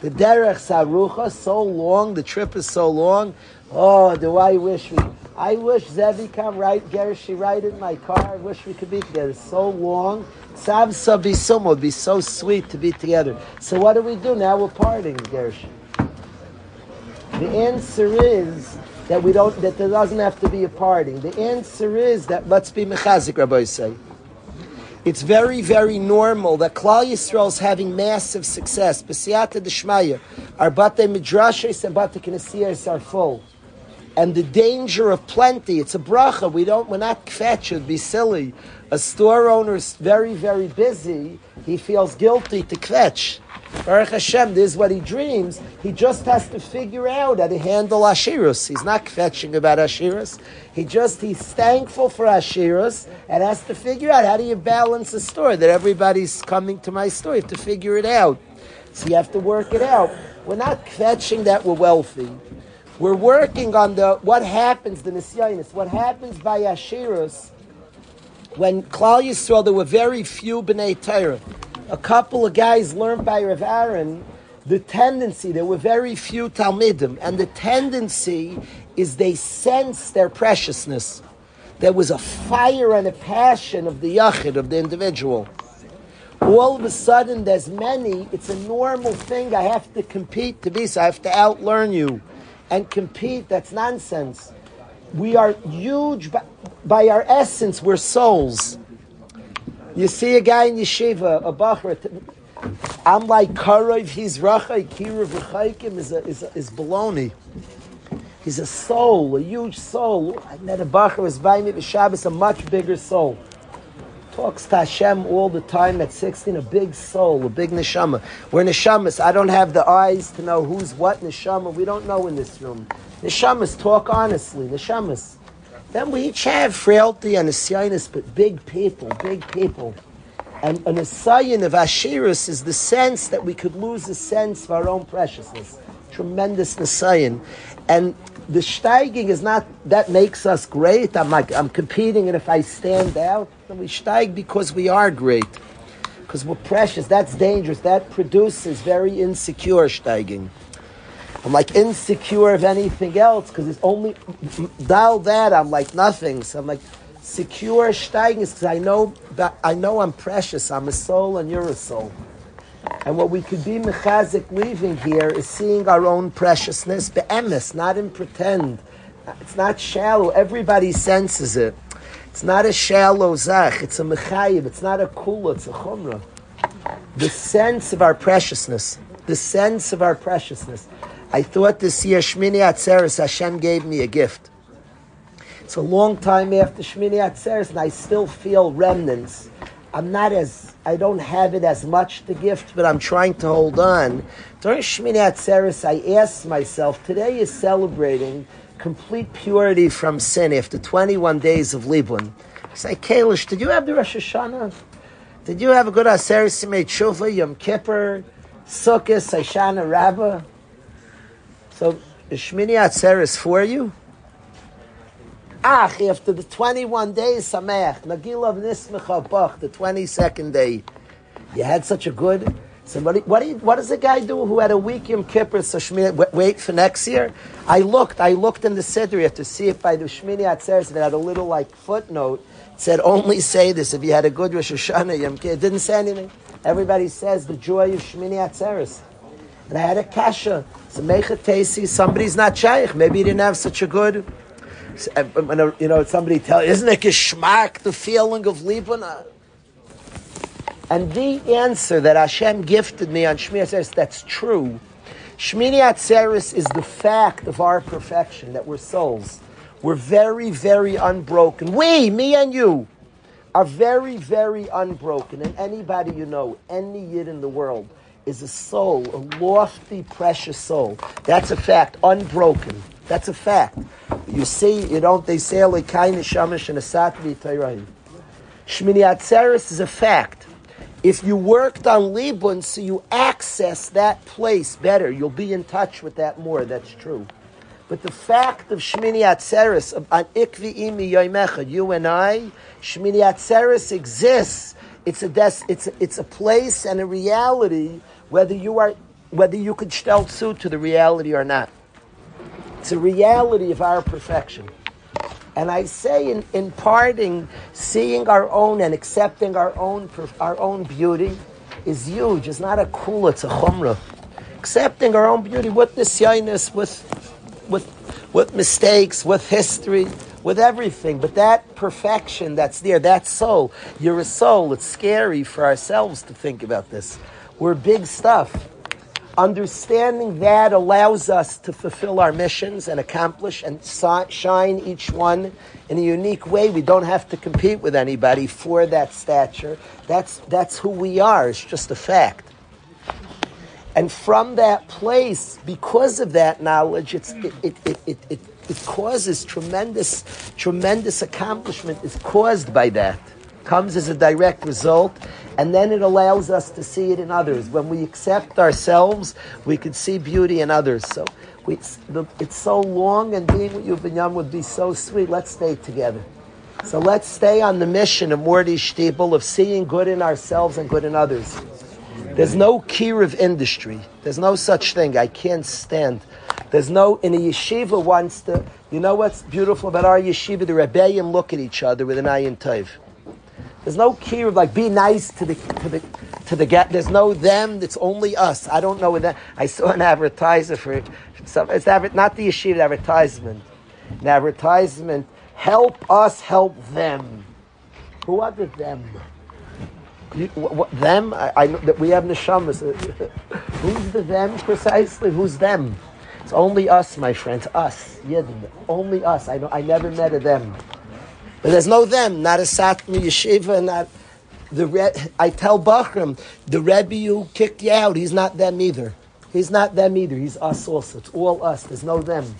Speaker 1: The Derech Sarucha, so long, the trip is so long. Oh, do I wish we, I wish Zevi come right, Gershi right in my car. I wish we could be together. So long. Sav Sabisum would be so sweet to be together. So what do we do now? We're parting, Gershi. The answer is that we don't, that there doesn't have to be a parting. The answer is that let's be mechazik, Rabbi say. It's very, very normal that Klal Yisrael is having massive success. B'siyata d'shmaya, our bate midrashes and bate knesiyas are full. And the danger of plenty, it's a bracha. We don't, we're not kvetch, it'd be silly. A store owner is very, very busy. He feels guilty to kvetch. Baruch Hashem, this is what he dreams. He just has to figure out how to handle Ashirus. He's not kvetching about Ashirus. He just, he's thankful for Ashirus and has to figure out how do you balance a store that everybody's coming to my store. You have to figure it out. So you have to work it out. We're not kvetching that we're wealthy. We're working on the what happens, the Nisyanis, what happens by Ashirus when Klal Yisrael, there were very few B'nai Torah. A couple of guys learned by Rav Aaron the tendency, there were very few Talmidim, and the tendency is they sense their preciousness. There was a fire and a passion of the Yachid, of the individual. All of a sudden, there's many, it's a normal thing, I have to compete to be, so I have to outlearn you and compete, that's nonsense. We are huge by, by our essence, we're souls. You see a guy in yeshiva, a bachar, I'm like Karov, he's Rachai, Kiruv, Rachaikim is, is, is baloney. He's a soul, a huge soul. I met a bachar was by me Shabbos, a much bigger soul. Talks to Hashem all the time at 16, a big soul, a big neshama. We're neshamas. I don't have the eyes to know who's what neshama. We don't know in this room. Neshamas talk honestly, neshamas. Then we each have frailty and nisyanis, but big people, big people. And an asayan of Ashirus is the sense that we could lose a sense of our own preciousness. Tremendous nasayan. And the steiging is not, that makes us great. I'm like, I'm competing and if I stand out, then we steig because we are great. Because we're precious. That's dangerous. That produces very insecure steiging. I'm like insecure of anything else because it's only dial that I'm like nothing. So I'm like secure steigen is because I know that I know I'm precious. I'm a soul and you're a soul. And what we could be mechazik leaving here is seeing our own preciousness, be'emes, not in pretend. It's not shallow. Everybody senses it. It's not a shallow zach. It's a mechayiv. It's not a kula. It's a chumrah. The sense of our preciousness. The sense of our preciousness. I thought this year Shmini Atzeres Hashem gave me a gift. It's a long time after Shmini Atzeres, and I still feel remnants. I'm not as I don't have it as much the gift, but I'm trying to hold on. During Shmini Atzeres, I asked myself, today is celebrating complete purity from sin after 21 days of Liblin. I say, Kalish, did you have the Rosh Hashanah? Did you have a good Aseres Yimei Tshuva, Yom Kippur, Sukkot, Hoshana Rabbah? So the Shmini Atzeres for you? Ach, after the 21 days, Sameach, Nagilav Nismecha Bach, the 22nd day, you had such a good, So what, do- you- what does a guy do who had a week Yom Kippur, so Shmini, wait, for next year? I looked, I looked in the Siddur to see if by the Shmini Atzeres, it had a little like footnote, it said only say this if you had a good Rosh Hashanah Yom Kippur. It didn't say anything. Everybody says the joy of Shmini Atzeres. And I had a kasha. So Mecha Tesi, somebody's not shaykh. Maybe he didn't have such a good, Uh, when a- you know, somebody tell isn't it geschmack, the feeling of Libana? And the answer that Hashem gifted me on Shmini Atzeres, that's true. Shmini Atzeres is the fact of our perfection, that we're souls. We're very, very unbroken. We, me and you, are very, very unbroken. And anybody you know, any yid in the world, is a soul, a lofty, precious soul. That's a fact, unbroken. That's a fact. You see, you don't, they say, like kind shamish and a satvi tayrayim. Shmini Atzeres is a fact. If you worked on Libun, so you access that place better, you'll be in touch with that more. That's true. But the fact of Shmini Atzeres, of an Ikvi Imi Yoimecha, you and I, Shmini Atzeres exists. It's a, des- it's, a, it's a place and a reality, whether you are, whether you could suit to the reality or not. It's a reality of our perfection. And I say in, in parting, seeing our own and accepting our own our own beauty is huge. It's not a cool, it's a chumrah. Accepting our own beauty with nisyainis, with with with mistakes, with history, with everything. But that perfection that's there, that soul, you're a soul. It's scary for ourselves to think about this. We're big stuff. Understanding that allows us to fulfill our missions and accomplish and shine each one in a unique way. We don't have to compete with anybody for that stature. That's, that's who we are. It's just a fact. And from that place, because of that knowledge, it, it, it, it, it, it causes tremendous, tremendous accomplishment is caused by that. Comes as a direct result, and then it allows us to see it in others. When we accept ourselves, we can see beauty in others. So we, it's, the, so long, and being with you, Binyam, would be so sweet. Let's stay together. So let's stay on the mission of Morty Stiebel of seeing good in ourselves and good in others. There's no key of industry. There's no such thing. I can't stand. There's no in a yeshiva wants to. You know what's beautiful about our yeshiva? The rebellion look at each other with an ayin tov. There's no key of like be nice to the to the to the get. There's no them. It's only us. I don't know that. I saw an advertiser for some. It's not the yeshiva advertisement. An advertisement. Help us help them. Who are the them? You, what, what, them? I, I know that we have neshamas. *laughs* Who's the them precisely? Who's them? It's only us, my friends. Us, Yidden. Only us. I know. I never met a them. But there's no them. Not a Satmar Yeshiva. Not the. Re, I tell bachurim, the Rebbe who kicked you out. He's not them either. He's not them either. He's us also. It's all us. There's no them.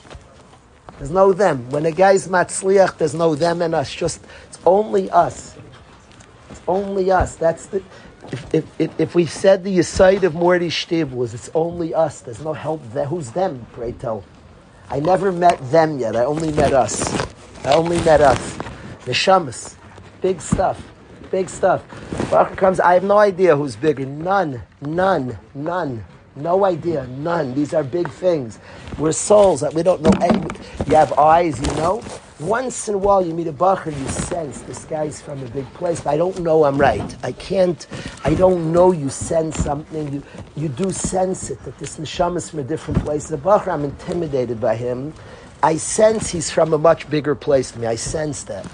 Speaker 1: There's no them. When a guy's matzliach, there's no them and us. Just it's only us. It's only us. That's the. If, if, if, if we said the aside of Morty Shtib was it's only us, there's no help there. Who's them, pray tell? I never met them yet. I only met us. I only met us. Neshamas. Big stuff. Big stuff. Baruch comes, I have no idea who's bigger. None. None. None. No idea. None. These are big things. We're souls that we don't know. You have eyes, you know. Once in a while you meet a bacher, you sense this guy's from a big place, but I don't know I'm right. I can't, I don't know you sense something. You, you do sense it, that this neshama is from a different place. The bacher, I'm intimidated by him. I sense he's from a much bigger place than me. I sense that.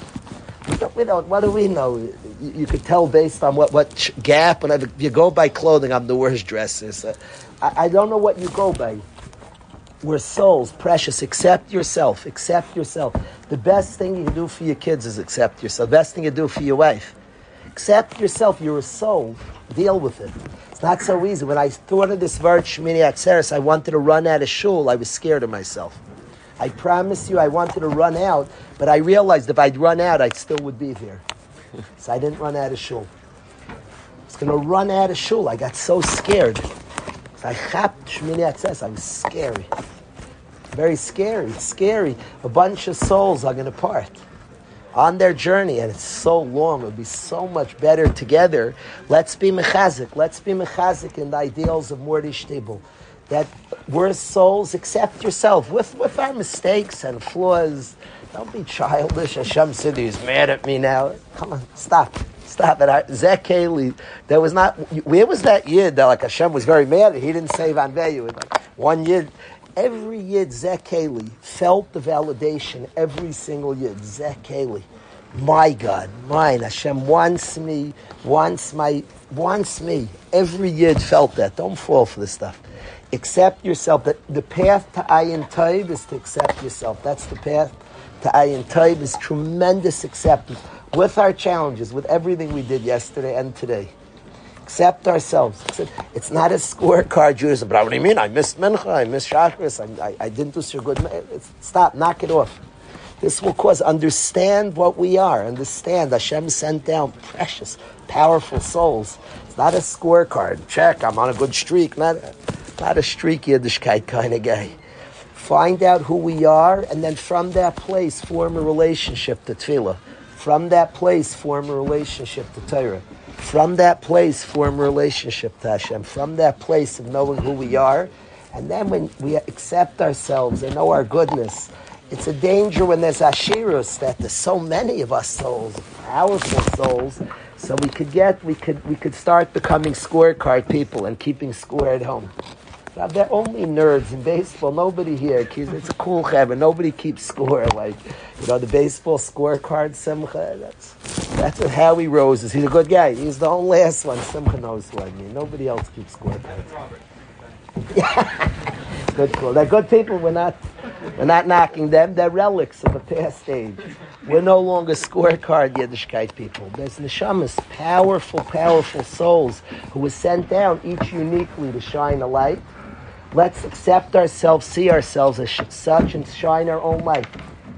Speaker 1: What do we know? You, you could tell based on what, what gap, and you go by clothing, I'm the worst dresser. So I, I don't know what you go by. We're souls, precious. Accept yourself. Accept yourself. The best thing you can do for your kids is accept yourself. The best thing you do for your wife. Accept yourself. You're a soul. Deal with it. It's not so easy. When I thought of this word, Shmini Atzeres, I wanted to run out of shul. I was scared of myself. I promise you, I wanted to run out, but I realized if I'd run out, I still would be there. *laughs* so I didn't run out of shul. I was going to run out of shul. I got so scared. So I chapped Shmini Atzeres. I was scary. Very scary. It's scary. A bunch of souls are going to part. on their journey, and it's so long. It would be so much better together. Let's be mechazik. Let's be mechazik in the ideals of Mordi Shtibel. That we're souls, accept yourself with, with our mistakes and flaws. Don't be childish. Hashem said he's mad at me now. Come on, stop. Stop it. Zeh Keli, there was not, where was that yid that like Hashem was very mad at? He didn't save on Veyu. Like one yid, every yid, Zeh Keli, felt the validation, every single yid, Zeh Keli. My God, mine, Hashem wants me, wants my, wants me. Every yid felt that. Don't fall for this stuff. Accept yourself. That the path to Ayin Taib is to accept yourself. That's the path to Ayin Taib is tremendous acceptance with our challenges, with everything we did yesterday and today. Accept ourselves. It's not a scorecard, Judaism. But what do you mean? I missed Mincha, I missed Shachris, I, I, I didn't do so good. Stop, knock it off. This will cause understand what we are. Understand Hashem sent down precious, powerful souls. It's not a scorecard. Check, I'm on a good streak. Not, not a streak Yiddishkeit kind of guy. Find out who we are, and then from that place form a relationship to Tefillah. From that place form a relationship to Torah. From that place form a relationship to Hashem. From that place of knowing who we are, and then when we accept ourselves and know our goodness, it's a danger when there's ashirus that there's so many of us souls, powerful souls. So we could get, we could, we could start becoming scorecard people and keeping score at home. They're only nerds in baseball. Nobody here keeps, it's a cool chabur. Nobody keeps score like, you know, the baseball scorecard, Simcha. That's, that's what Howie Rose is. He's a good guy. He's the only last one. Simcha knows who I mean. Nobody else keeps scorecards. *laughs* good cool. They're good people. We're not, we're not knocking them. They're relics of a past age. We're no longer scorecard Yiddishkeit people. There's neshamas, powerful, powerful souls who were sent down each uniquely to shine a light Let's accept ourselves, see ourselves as such, and shine our own light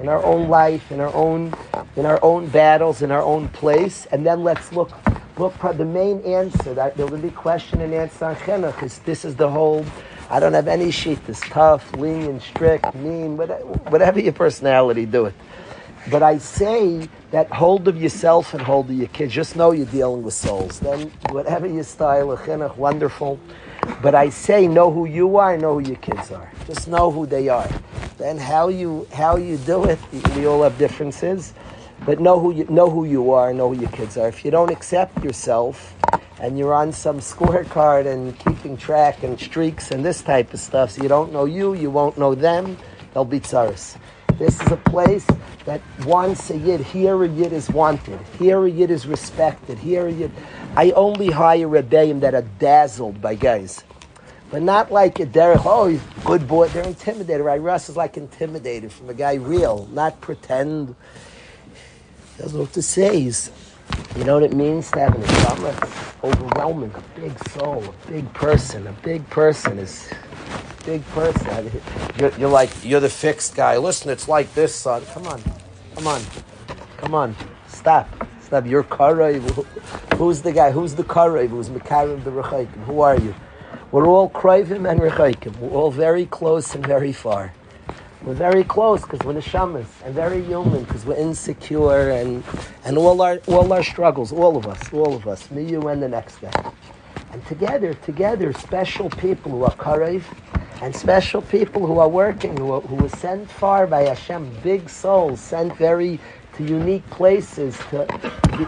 Speaker 1: in our own life, in our own, in our own battles, in our own place, and then let's look. Look, the main answer that there will be question and answer on chinuch because this is the whole. I don't have any sheet. This tough, lenient, strict, mean, whatever your personality, do it. But I say that hold of yourself and hold of your kids. Just know you're dealing with souls. Then whatever your style of chinuch, wonderful. But I say, know who you are, know who your kids are. Just know who they are. Then how you how you do it, we all have differences. But know who you know who you are, know who your kids are. If you don't accept yourself, and you're on some scorecard and keeping track and streaks and this type of stuff, so you don't know you, you won't know them, they'll be tzaris. This is a place that wants a yid. Here a yid is wanted. Here a yid is respected. Here a yid. I only hire rebellion that are dazzled by guys. But not like a Derek, oh, good boy. They're intimidated, right? Russ is like intimidated from a guy real, not pretend. He doesn't know what to say. He's, you know what it means to have an? Overwhelming, a big soul, a big person. A big person is big person. You're, you're, like, you're the fixed guy. Listen, it's like this, son. Come on. Come on. Come on. Stop. Stop. You're Karev. Who's the guy? Who's the Karev? Who's Mekarev the Rechaikim? Who are you? We're all Kravim and Rechaikim. We're all very close and very far. We're very close because we're neshamas, and very human because we're insecure and and all our all our struggles, all of us, all of us, me, you, and the next guy. Together, together, special people who are karev, and special people who are working, who who were sent far by Hashem, big souls, sent very to unique places to,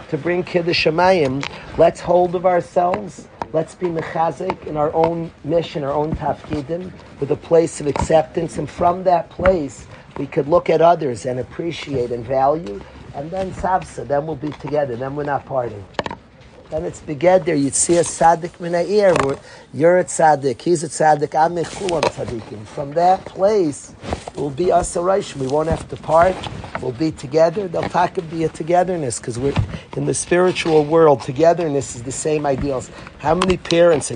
Speaker 1: to bring Kiddush Shemayim. Let's hold of ourselves. Let's be mechazik in our own mission, our own tafkidim, with a place of acceptance. And from that place, we could look at others and appreciate and value. And then savsa, then we'll be together. Then we're not parting. Then it's together. You'd see a tzaddik where you're a tzaddik, he's a tzaddik, I'm a kulam tzaddikim. From that place, we'll be us We won't have to part. We'll be together. They'll talk be a togetherness because we're in the spiritual world. Togetherness is the same ideals. How many parents